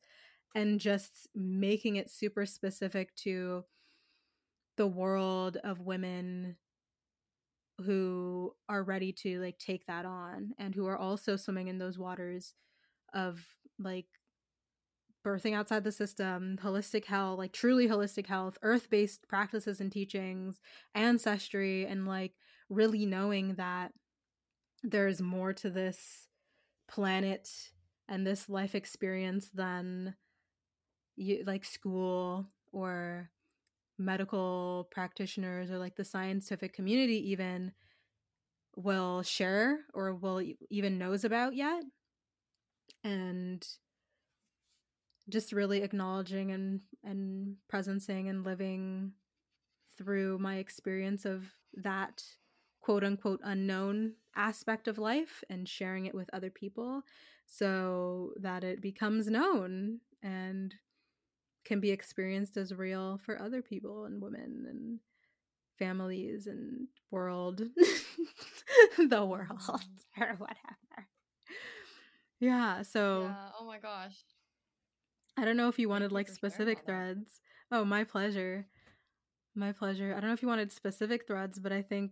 and just making it super specific to the world of women who are ready to like take that on and who are also swimming in those waters of like birthing outside the system, holistic health, like truly holistic health, earth based practices and teachings, ancestry, and like really knowing that there's more to this planet and this life experience than you like school or medical practitioners or like the scientific community even will share or will even knows about yet. And just really acknowledging and and presencing and living through my experience of that quote unquote unknown aspect of life and sharing it with other people so that it becomes known and can be experienced as real for other people and women and families and world the world mm-hmm. or whatever yeah so yeah. oh my gosh i don't know if you wanted like specific threads. That. oh my pleasure. My pleasure. I don't know if you wanted specific threads but i think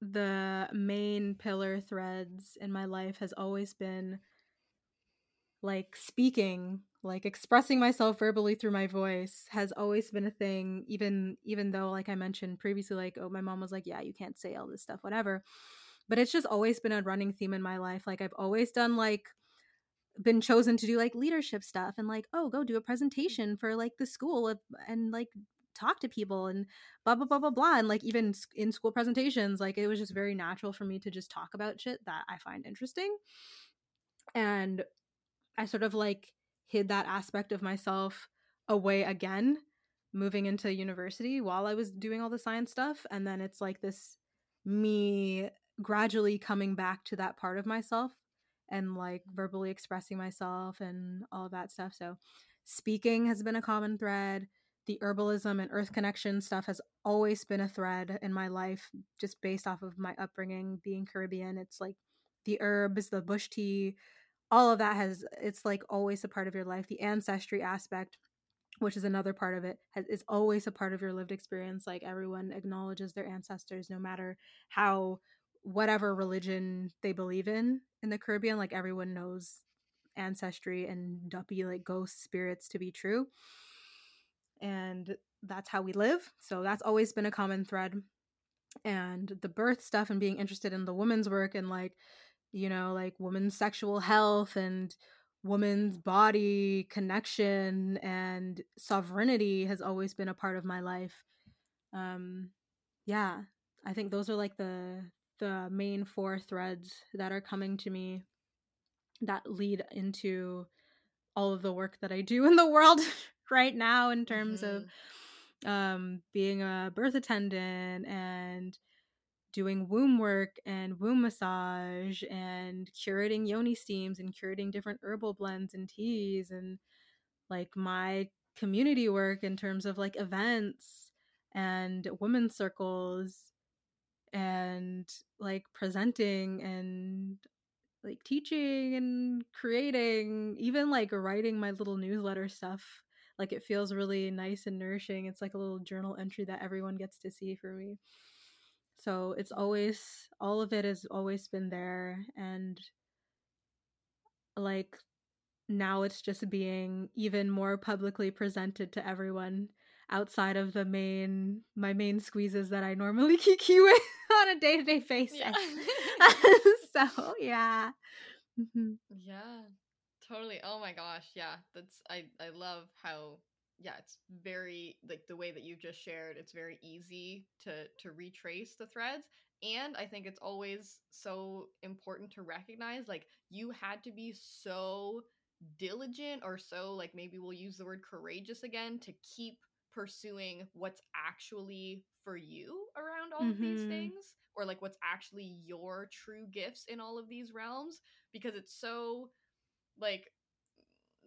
the main pillar threads in my life has always been like speaking like expressing myself verbally through my voice has always been a thing even even though like i mentioned previously like oh my mom was like yeah you can't say all this stuff whatever. But it's just always been a running theme in my life. Like i've always done like been chosen to do like leadership stuff and like oh go do a mm-hmm. presentation for like the school and like talk to people and blah blah blah blah blah and like even in school presentations like it was just very natural for me to just talk about shit that i find interesting and i sort of like hid that aspect of myself away again moving into university while I was doing all the science stuff. And then it's like this me gradually coming back to that part of myself and like verbally expressing myself and all that stuff. So speaking has been a common thread. The herbalism and earth connection stuff has always been a thread in my life, just based off of my upbringing being Caribbean. It's like the herbs, the bush tea, all of that has it's like always a part of your life the ancestry aspect which is another part of it has, is always a part of your lived experience like everyone acknowledges their ancestors no matter how whatever religion they believe in in the caribbean like everyone knows ancestry and duppy like ghost spirits to be true and that's how we live so that's always been a common thread and the birth stuff and being interested in the women's work and like you know, like women's sexual health and woman's body connection and sovereignty has always been a part of my life. Um yeah, I think those are like the the main four threads that are coming to me that lead into all of the work that I do in the world right now in terms Mhm. of um, being a birth attendant and doing womb work and womb massage and curating yoni steams and curating different herbal blends and teas and like my community work in terms of like events and women's circles and like presenting and like teaching and creating even like writing my little newsletter stuff like it feels really nice and nourishing it's like a little journal entry that everyone gets to see for me. So it's always all of it has always been there and like now it's just being even more publicly presented to everyone outside of the main my main squeezes that I normally kiki with on a day-to-day basis. Yeah. so yeah. Mhm. Yeah, totally. Oh my gosh, yeah. That's I I love how yeah, it's very like the way that you just shared, it's very easy to to retrace the threads and I think it's always so important to recognize like you had to be so diligent or so like maybe we'll use the word courageous again to keep pursuing what's actually for you around all of these Mhm. things or like what's actually your true gifts in all of these realms because it's so like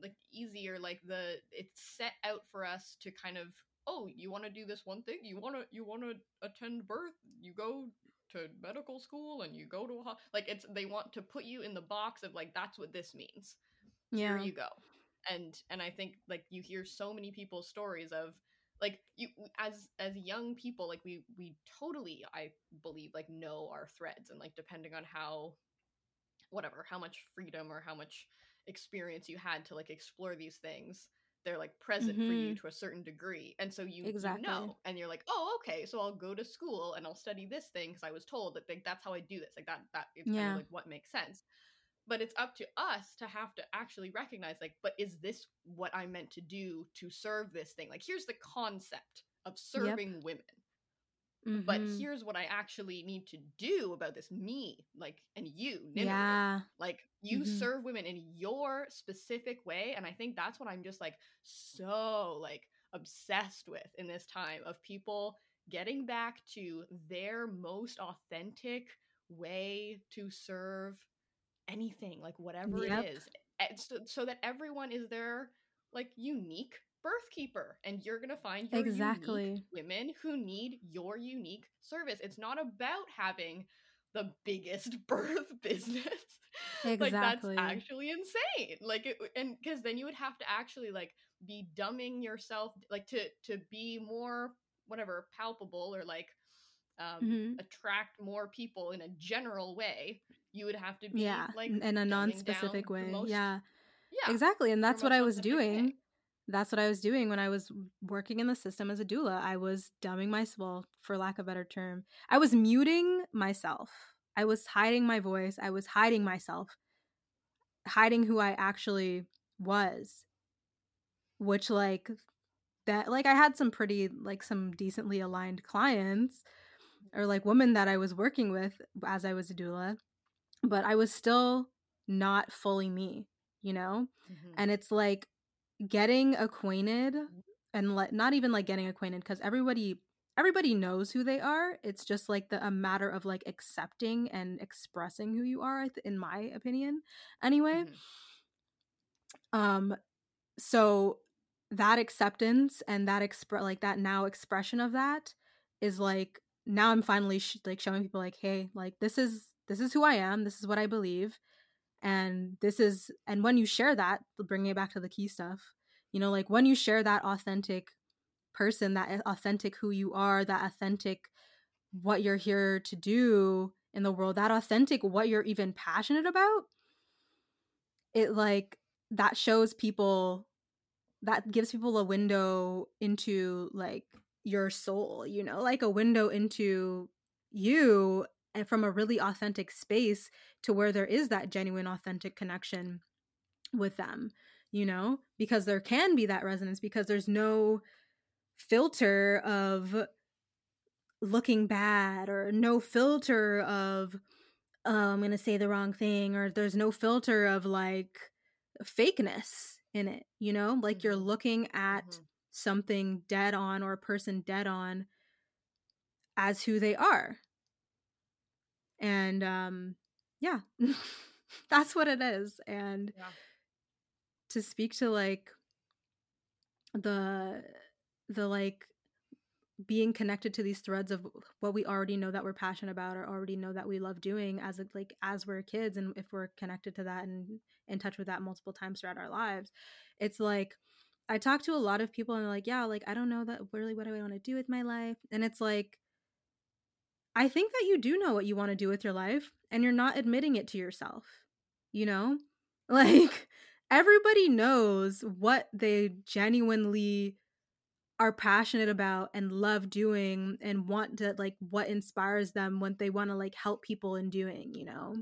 like easier like the it's set out for us to kind of oh you want to do this one thing you want to you want to attend birth you go to medical school and you go to a ho-. like it's they want to put you in the box of like that's what this means here Yeah. you go and and i think like you hear so many people's stories of like you as as young people like we we totally i believe like know our threads and like depending on how whatever how much freedom or how much experience you had to like explore these things they're like present for you mm-hmm. to a certain degree. And so you, you know and you're like oh okay so i'll go to school and i'll study this thing because i was told that like that's how i do this like that that is kind Yeah. of like what makes sense but it's up to us to have to actually recognize like but is this what i'm meant to do to serve this thing like here's the concept of serving women but Mhm. here's what i actually need to do about this me like and you Nineveh. yeah. like you Mhm. serve women in your specific way and i think that's what i'm just like so like obsessed with in this time of people getting back to their most authentic way to serve anything like whatever Yep. it is eh, so, so that everyone is their like unique birth keeper and you're gonna find Exactly. women who need your unique service it's not about having the biggest birth business like that's actually insane like it, and because then you would have to actually like be dumbing yourself like to to be more whatever palpable or like um Mhm. attract more people in a general way you would have to be Yeah. like in a non-specific way. most- yeah. yeah Exactly. And that's what I was way. doing. That's what I was doing when I was working in the system as a doula. I was dumbing myself, well, for lack of a better term. I was muting myself. I was hiding my voice. I was hiding myself, hiding who I actually was. Which, like, that, like, I had some pretty, like, some decently aligned clients or, like, woman that I was working with as I was a doula, but I was still not fully me, you know? Mhm. and it's like getting acquainted and let not even like getting acquainted because everybody everybody knows who they are it's just like the a matter of like accepting and expressing who you are in my opinion anyway Mhm. um so that acceptance and that express like that now expression of that is like now i'm finally sh- like showing people like hey like this is this is who i am this is what i believe and this is and when you share that bringing it back to the key stuff. You know like when you share that authentic person that eh, authentic who you are that authentic what you're here to do in the world that authentic what you're even passionate about it like that shows people that gives people a window into like your soul you know like a window into you and from a really authentic space to where there is that genuine authentic connection with them you know because there can be that resonance because there's no filter of looking bad or no filter of oh, i'm gonna say the wrong thing or there's no filter of like fakeness in it, you know? Like mm-hmm. you're looking at mm-hmm. Something dead on or a person dead on as who they are. And um yeah. That's what it is. And yeah. to speak to like the the like being connected to these threads of what we already know that we're passionate about or already know that we love doing as a, like as we're kids and if we're connected to that and in touch with that multiple times throughout our lives it's like i talk to a lot of people and they're like yeah like i don't know that really what i want to do with my life and it's like i think that you do know what you want to do with your life and you're not admitting it to yourself you know like everybody knows what they genuinely are passionate about and love doing and want to like what inspires them when they want to like help people in doing, you know.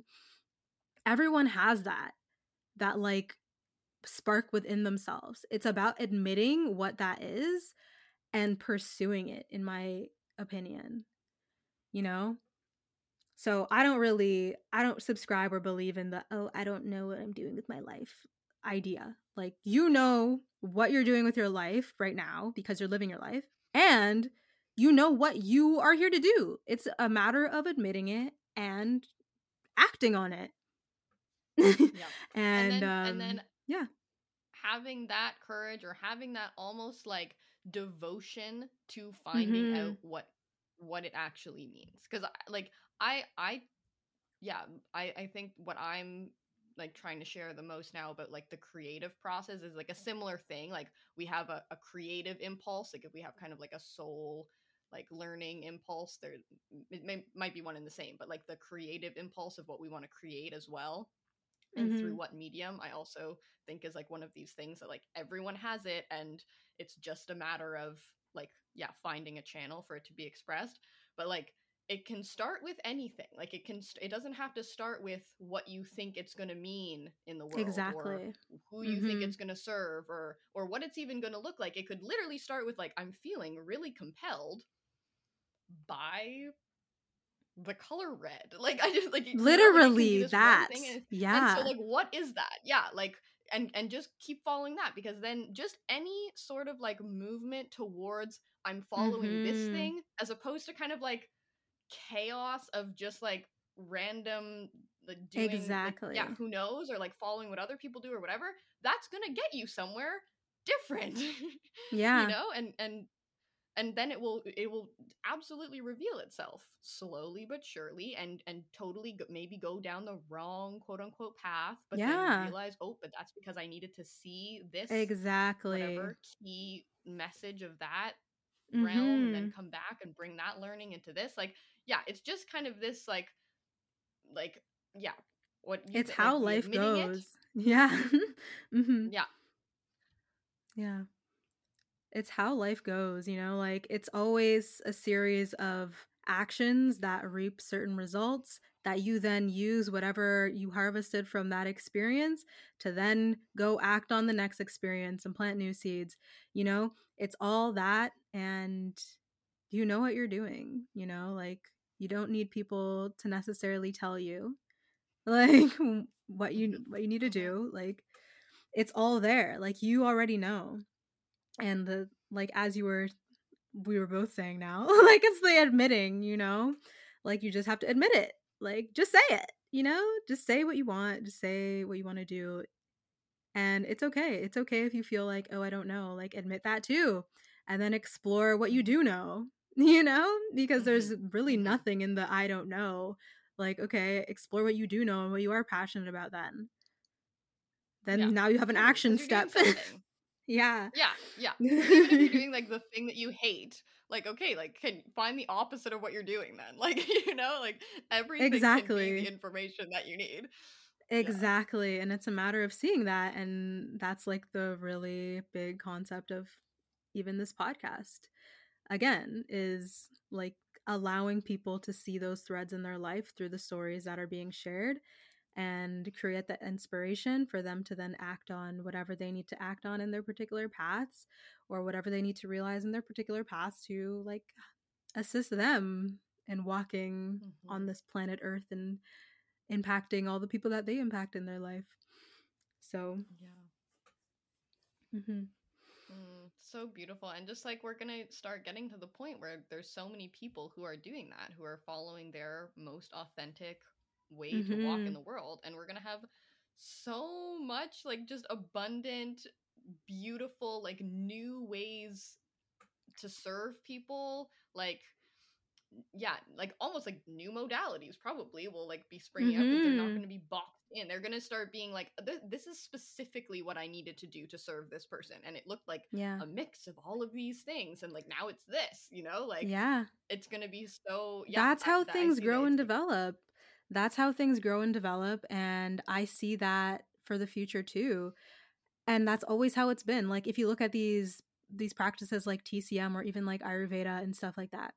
Everyone has that that like spark within themselves. It's about admitting what that is and pursuing it in my opinion. You know? So I don't really I don't subscribe or believe in the oh, I don't know what I'm doing with my life idea. Like you know what you're doing with your life right now because you're living your life and you know what you are here to do. It's a matter of admitting it and acting on it. yeah. and, and, then, um, and then yeah, having that courage or having that almost like devotion to finding mm-hmm. out what what it actually means because like i i yeah i i think what i'm like trying to share the most now about like the creative process is like a similar thing like we have a, a creative impulse like if we have kind of like a soul like learning impulse there it may, might be one in the same but like the creative impulse of what we want to create as well and mm-hmm. through what medium i also think is like one of these things that like everyone has it and it's just a matter of like yeah finding a channel for it to be expressed but like it can start with anything like it can it doesn't have to start with what you think it's going to mean in the world exactly who you mm-hmm. think it's going to serve or or what it's even going to look like it could literally start with like i'm feeling really compelled by the color red. Like i just like literally that. and, yeah and so like what is that? Yeah like and and just keep following that because then just any sort of like movement towards i'm following mm-hmm. this thing as opposed to kind of like chaos of just like random like doing exactly like, yeah who knows? Or like following what other people do or whatever that's gonna get you somewhere different yeah. you know? And and and then it will it will absolutely reveal itself slowly but surely and and totally go, maybe go down the wrong quote unquote path but yeah. then realize oh but that's because i needed to see this exactly whatever key message of that mm-hmm. realm and then come back and bring that learning into this like yeah it's just kind of this like like yeah what it's how like, life goes it. yeah mm-hmm. yeah yeah it's how life goes you know like it's always a series of actions that reap certain results that you then use whatever you harvested from that experience to then go act on the next experience and plant new seeds you know? It's all that and you know what you're doing you know? Like you don't need people to necessarily tell you like what you mm-hmm. what you need to do like it's all there like you already know and the like as you were we were both saying now like it's the admitting you know? Like you just have to admit it. Like just say it you know? Just say what you want just say what you want to do and it's okay. It's okay if you feel like oh i don't know like admit that too and then explore what you do know you know? Because there's mm-hmm. really nothing in the i don't know like okay explore what you do know and what you are passionate about then. Then yeah. now you have an action step yeah. Yeah yeah. Even if you're doing like the thing that you hate like okay like can find the opposite of what you're doing then. Like you know like everything exactly the information that you need. Exactly yeah. and it's a matter of seeing that and that's like the really big concept of even this podcast again is like allowing people to see those threads in their life through the stories that are being shared and create the inspiration for them to then act on whatever they need to act on in their particular paths or whatever they need to realize in their particular paths to like assist them in walking mm-hmm. on this planet earth and impacting all the people that they impact in their life so yeah Mm-hmm. Mm, so beautiful. And just like we're going to start getting to the point where there's so many people who are doing that, who are following their most authentic way mm-hmm. to walk in mm-hmm. the world. And we're going to have so much like just abundant, beautiful, like new ways to serve people. Like, yeah, like almost like new modalities probably will like be springing mm-hmm. up because they're not mm-hmm. going to be boxed in. They're going to start being like, this is specifically what I needed to do to serve this person. And it looked like yeah. a mix of all of these things. And like now it's this, you know, like, yeah, it's going to be so, yeah. That's how that, things grow and develop. That's how things grow and develop. And I see that for the future too. And that's always how it's been. Like, if you look at these these practices like TCM or even like Ayurveda and stuff like that,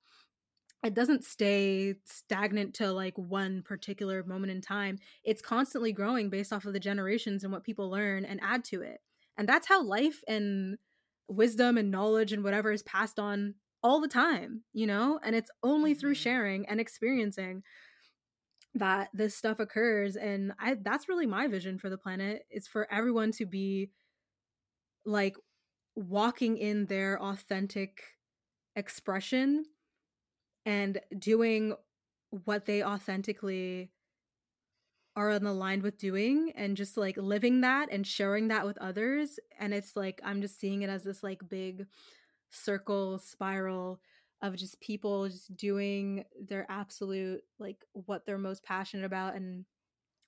it doesn't stay stagnant to like one particular moment in time. It's constantly growing based off of the generations and what people learn and add to it. And that's how life and wisdom and knowledge and whatever is passed on all the time, you know? And it's only through mm-hmm. sharing and experiencing that this stuff occurs and I that's really my vision for the planet is for everyone to be like walking in their authentic expression and doing what they authentically are aligned with doing and just like living that and sharing that with others and it's like i'm just seeing it as this like big circle spiral of just people just doing their absolute like what they're most passionate about and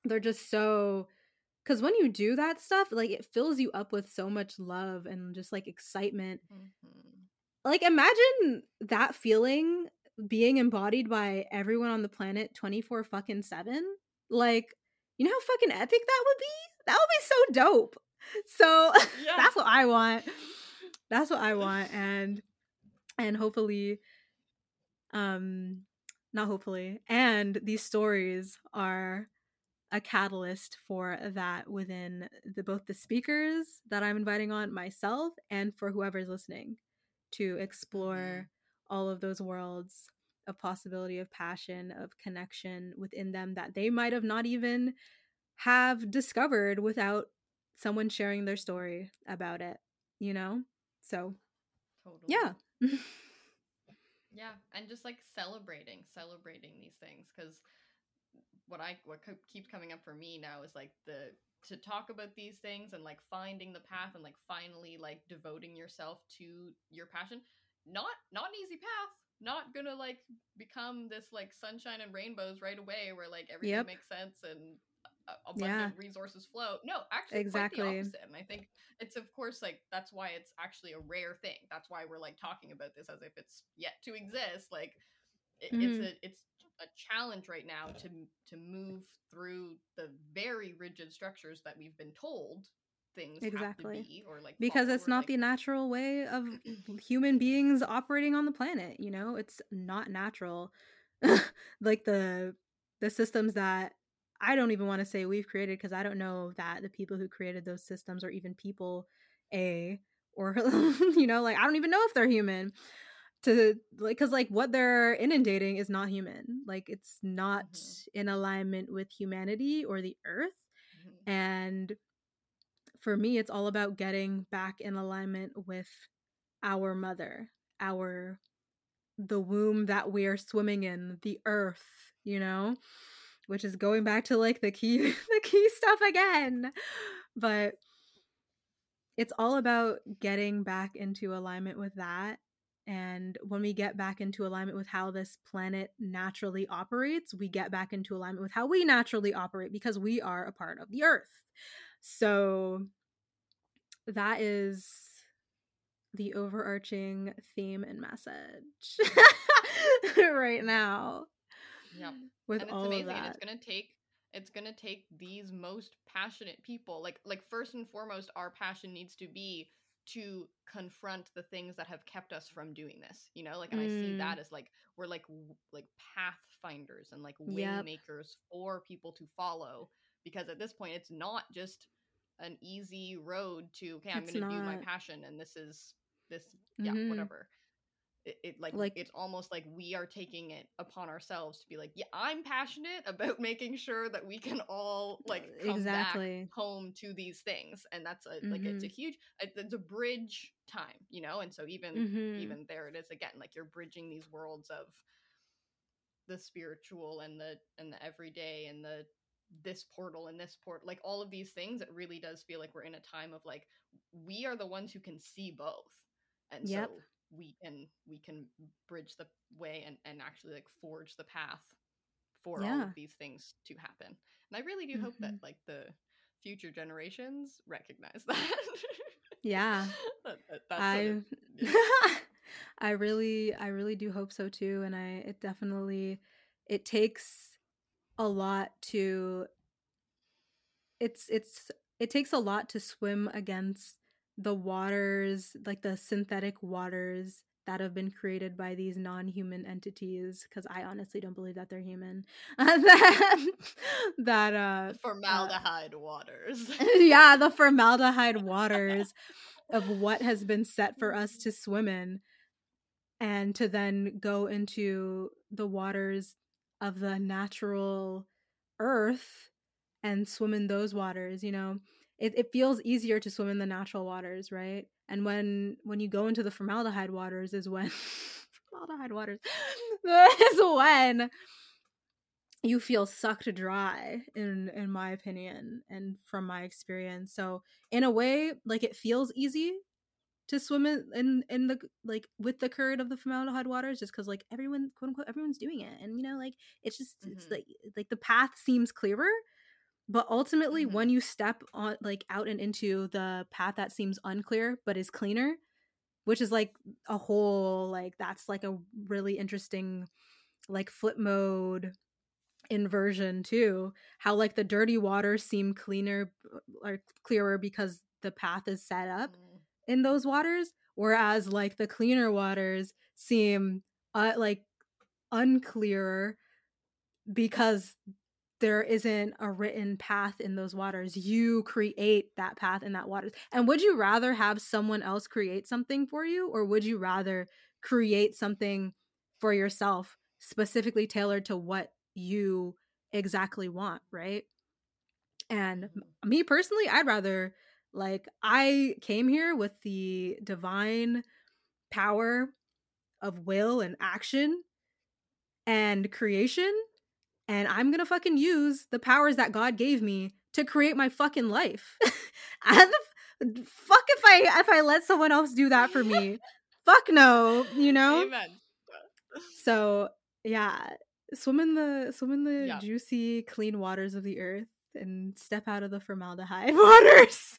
they're just so because when you do that stuff like it fills you up with so much love and just like excitement. Mm-hmm. like imagine that feeling being embodied by everyone on the planet 24 fucking 7 like you know how fucking epic that would be? That would be so dope. So that's what i want. That's what i want and and hopefully um not hopefully and these stories are a catalyst for that within the both the speakers that i'm inviting on myself and for whoever's listening to explore mm-hmm all of those worlds of possibility of passion of connection within them that they might have not even have discovered without someone sharing their story about it you know? So totally. yeah yeah and just like celebrating celebrating these things because what i what keeps coming up for me now is like the to talk about these things and like finding the path and like finally like devoting yourself to your passion not not an easy path not gonna like become this like sunshine and rainbows right away where like everything yep. makes sense and abundant yeah. resources flow. No actually exactly the opposite and i think it's of course like that's why it's actually a rare thing. That's why we're like talking about this as if it's yet to exist like it, mm-hmm. it's a it's a challenge right now to to move through the very rigid structures that we've been told things exactly. be, or like because it's not like... the natural way of human beings operating on the planet you know? It's not natural. Like the the systems that i don't even want to say we've created because i don't know that the people who created those systems are even people a or you know like i don't even know if they're human to like because like what they're inundating is not human like it's not mm-hmm. in alignment with humanity or the earth mm-hmm. and for me, it's all about getting back in alignment with our mother, our the womb that we are swimming in, the earth, you know, which is going back to like the key the key stuff again. But it's all about getting back into alignment with that. And when we get back into alignment with how this planet naturally operates, we get back into alignment with how we naturally operate because we are a part of the earth. So that is the overarching theme and message right now. Yep. With and it's all amazing. Of that. And it's gonna take it's gonna take these most passionate people. Like like first and foremost, our passion needs to be to confront the things that have kept us from doing this you know like and mm. i see that mm. as like we're like like pathfinders and like way yep. makers for people to follow because at this point it's not just an easy road to okay i'm going to do my passion and this is this yeah mm-hmm. whatever it, it like, like it's almost like we are taking it upon ourselves to be like yeah i'm passionate about making sure that we can all like come exactly. back home to these things and that's a mm-hmm. like it's a mm-hmm. huge it's a bridge time you know and so even mm-hmm. even there it is again like you're bridging these worlds of the spiritual and the and the everyday and the this portal and this port like all of these things it really does feel like we're in a time of like we are the ones who can see both and yep. so we can we can bridge the way and and actually like forge the path for yeah. all of these things to happen and i really do mm-hmm. hope that mm-hmm. like the future generations recognize that yeah that, that, i i really i really do hope so too and i it definitely it takes a lot to it's it's it takes a lot to swim against the waters, like the synthetic waters that have been created by these non-human entities because i honestly don't believe that they're human that, that uh formaldehyde uh, waters. Yeah the formaldehyde waters of what has been set for us to swim in and to then go into the waters of the natural earth and swim in those waters you know it, it feels easier to swim in the natural waters right? And when when you go into the formaldehyde waters is when formaldehyde waters is when you feel sucked dry in in my opinion and from my experience. So in a way like it feels easy to swim in in, in the like with the current of the formaldehyde waters just because like everyone quote unquote everyone's doing it. And you know like it's just mm-hmm. it's like like the path seems clearer but ultimately mm-hmm. when you step on like out and into the path that seems unclear but is cleaner which is like a whole like that's like a really interesting like flip mode inversion too how like the dirty waters seem cleaner or clearer because the path is set up mm. in those waters whereas like the cleaner waters seem uh, like unclearer because there isn't a written path in those waters. You create that path in that waters. And would you rather have someone else create something for you or would you rather create something for yourself specifically tailored to what you exactly want, right? And mm-hmm. me personally, I'd rather like I came here with the divine power of will and action and creation and I'm gonna fucking use the powers that God gave me to create my fucking life. and the, fuck if I if I let someone else do that for me. fuck no, you know. Amen. So yeah, swim in the swim in the yeah. juicy, clean waters of the earth and step out of the formaldehyde waters.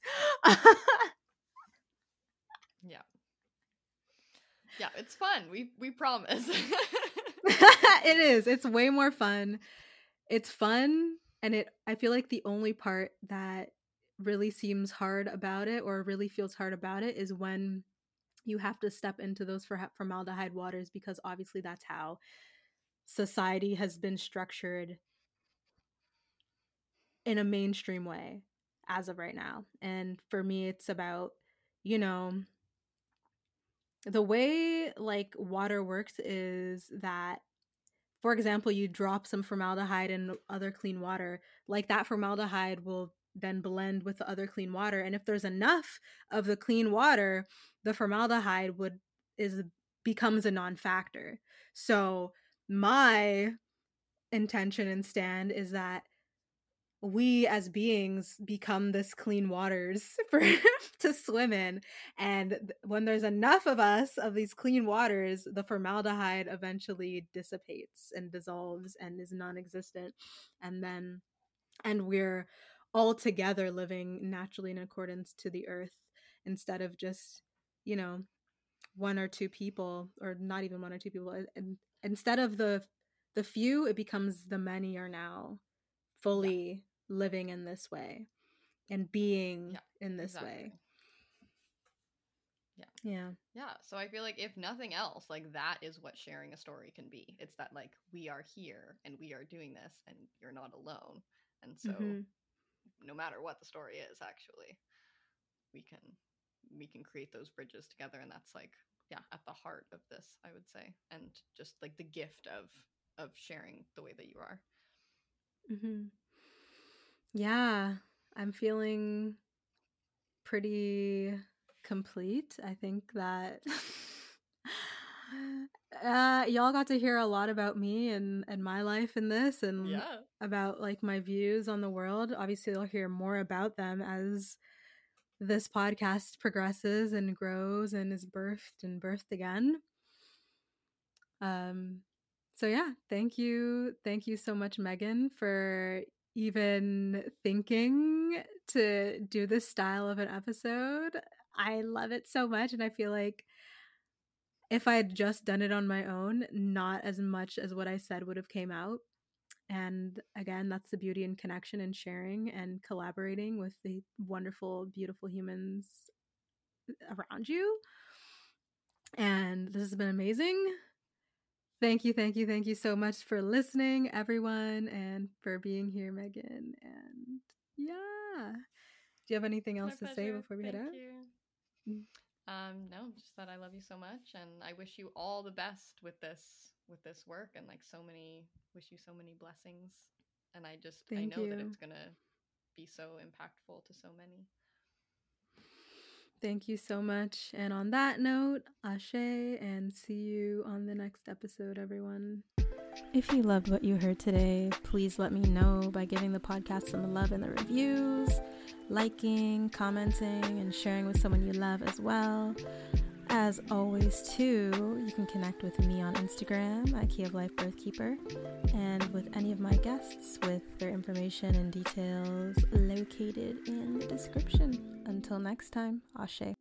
yeah. Yeah, it's fun. We we promise. it is. It's way more fun. It's fun and it I feel like the only part that really seems hard about it or really feels hard about it is when you have to step into those formaldehyde waters because obviously that's how society has been structured in a mainstream way as of right now. And for me it's about, you know, the way like water works is that for example you drop some formaldehyde in other clean water like that formaldehyde will then blend with the other clean water and if there's enough of the clean water the formaldehyde would is becomes a non-factor. So my intention and stand is that we as beings become this clean waters for to swim in and when there's enough of us of these clean waters the formaldehyde eventually dissipates and dissolves and is non-existent and then and we're all together living naturally in accordance to the earth instead of just you know one or two people or not even one or two people and instead of the the few it becomes the many are now fully living in this way and being yeah, in this exactly. way. Yeah. Yeah. Yeah. So I feel like if nothing else, like that is what sharing a story can be. It's that like we are here and we are doing this and you're not alone. And so mm-hmm. no matter what the story is actually, we can we can create those bridges together and that's like yeah at the heart of this i would say and just like the gift of of sharing the way that you are mm-hmm. Yeah i'm feeling pretty complete i think that uh, y'all got to hear a lot about me and and my life in this and yeah. about like my views on the world obviously you'll hear more about them as this podcast progresses and grows and is birthed and birthed again um so yeah thank you thank you so much meghan for even thinking to do this style of an episode i love it so much and i feel like if I had just done it on my own, not as much as what I said would have came out. And again, that's the beauty and connection and sharing and collaborating with the wonderful, beautiful humans around you. And this has been amazing. Thank you, thank you, thank you so much for listening, everyone, and for being here, Meghan. And yeah. Do you have anything else My to pleasure. say before we thank head out? You. Mm. Um, no, just that I love you so much, and I wish you all the best with this with this work, and like so many, wish you so many blessings. And I just Thank I know you. that it's gonna be so impactful to so many. Thank you so much. And on that note, Ashe, and see you on the next episode, everyone. If you loved what you heard today, please let me know by giving the podcast some love in the reviews liking, commenting, and sharing with someone you love as well. As always, too, you can connect with me on Instagram at Qi of Life Birthkeeper and with any of my guests with their information and details located in the description. Until next time, Ashe.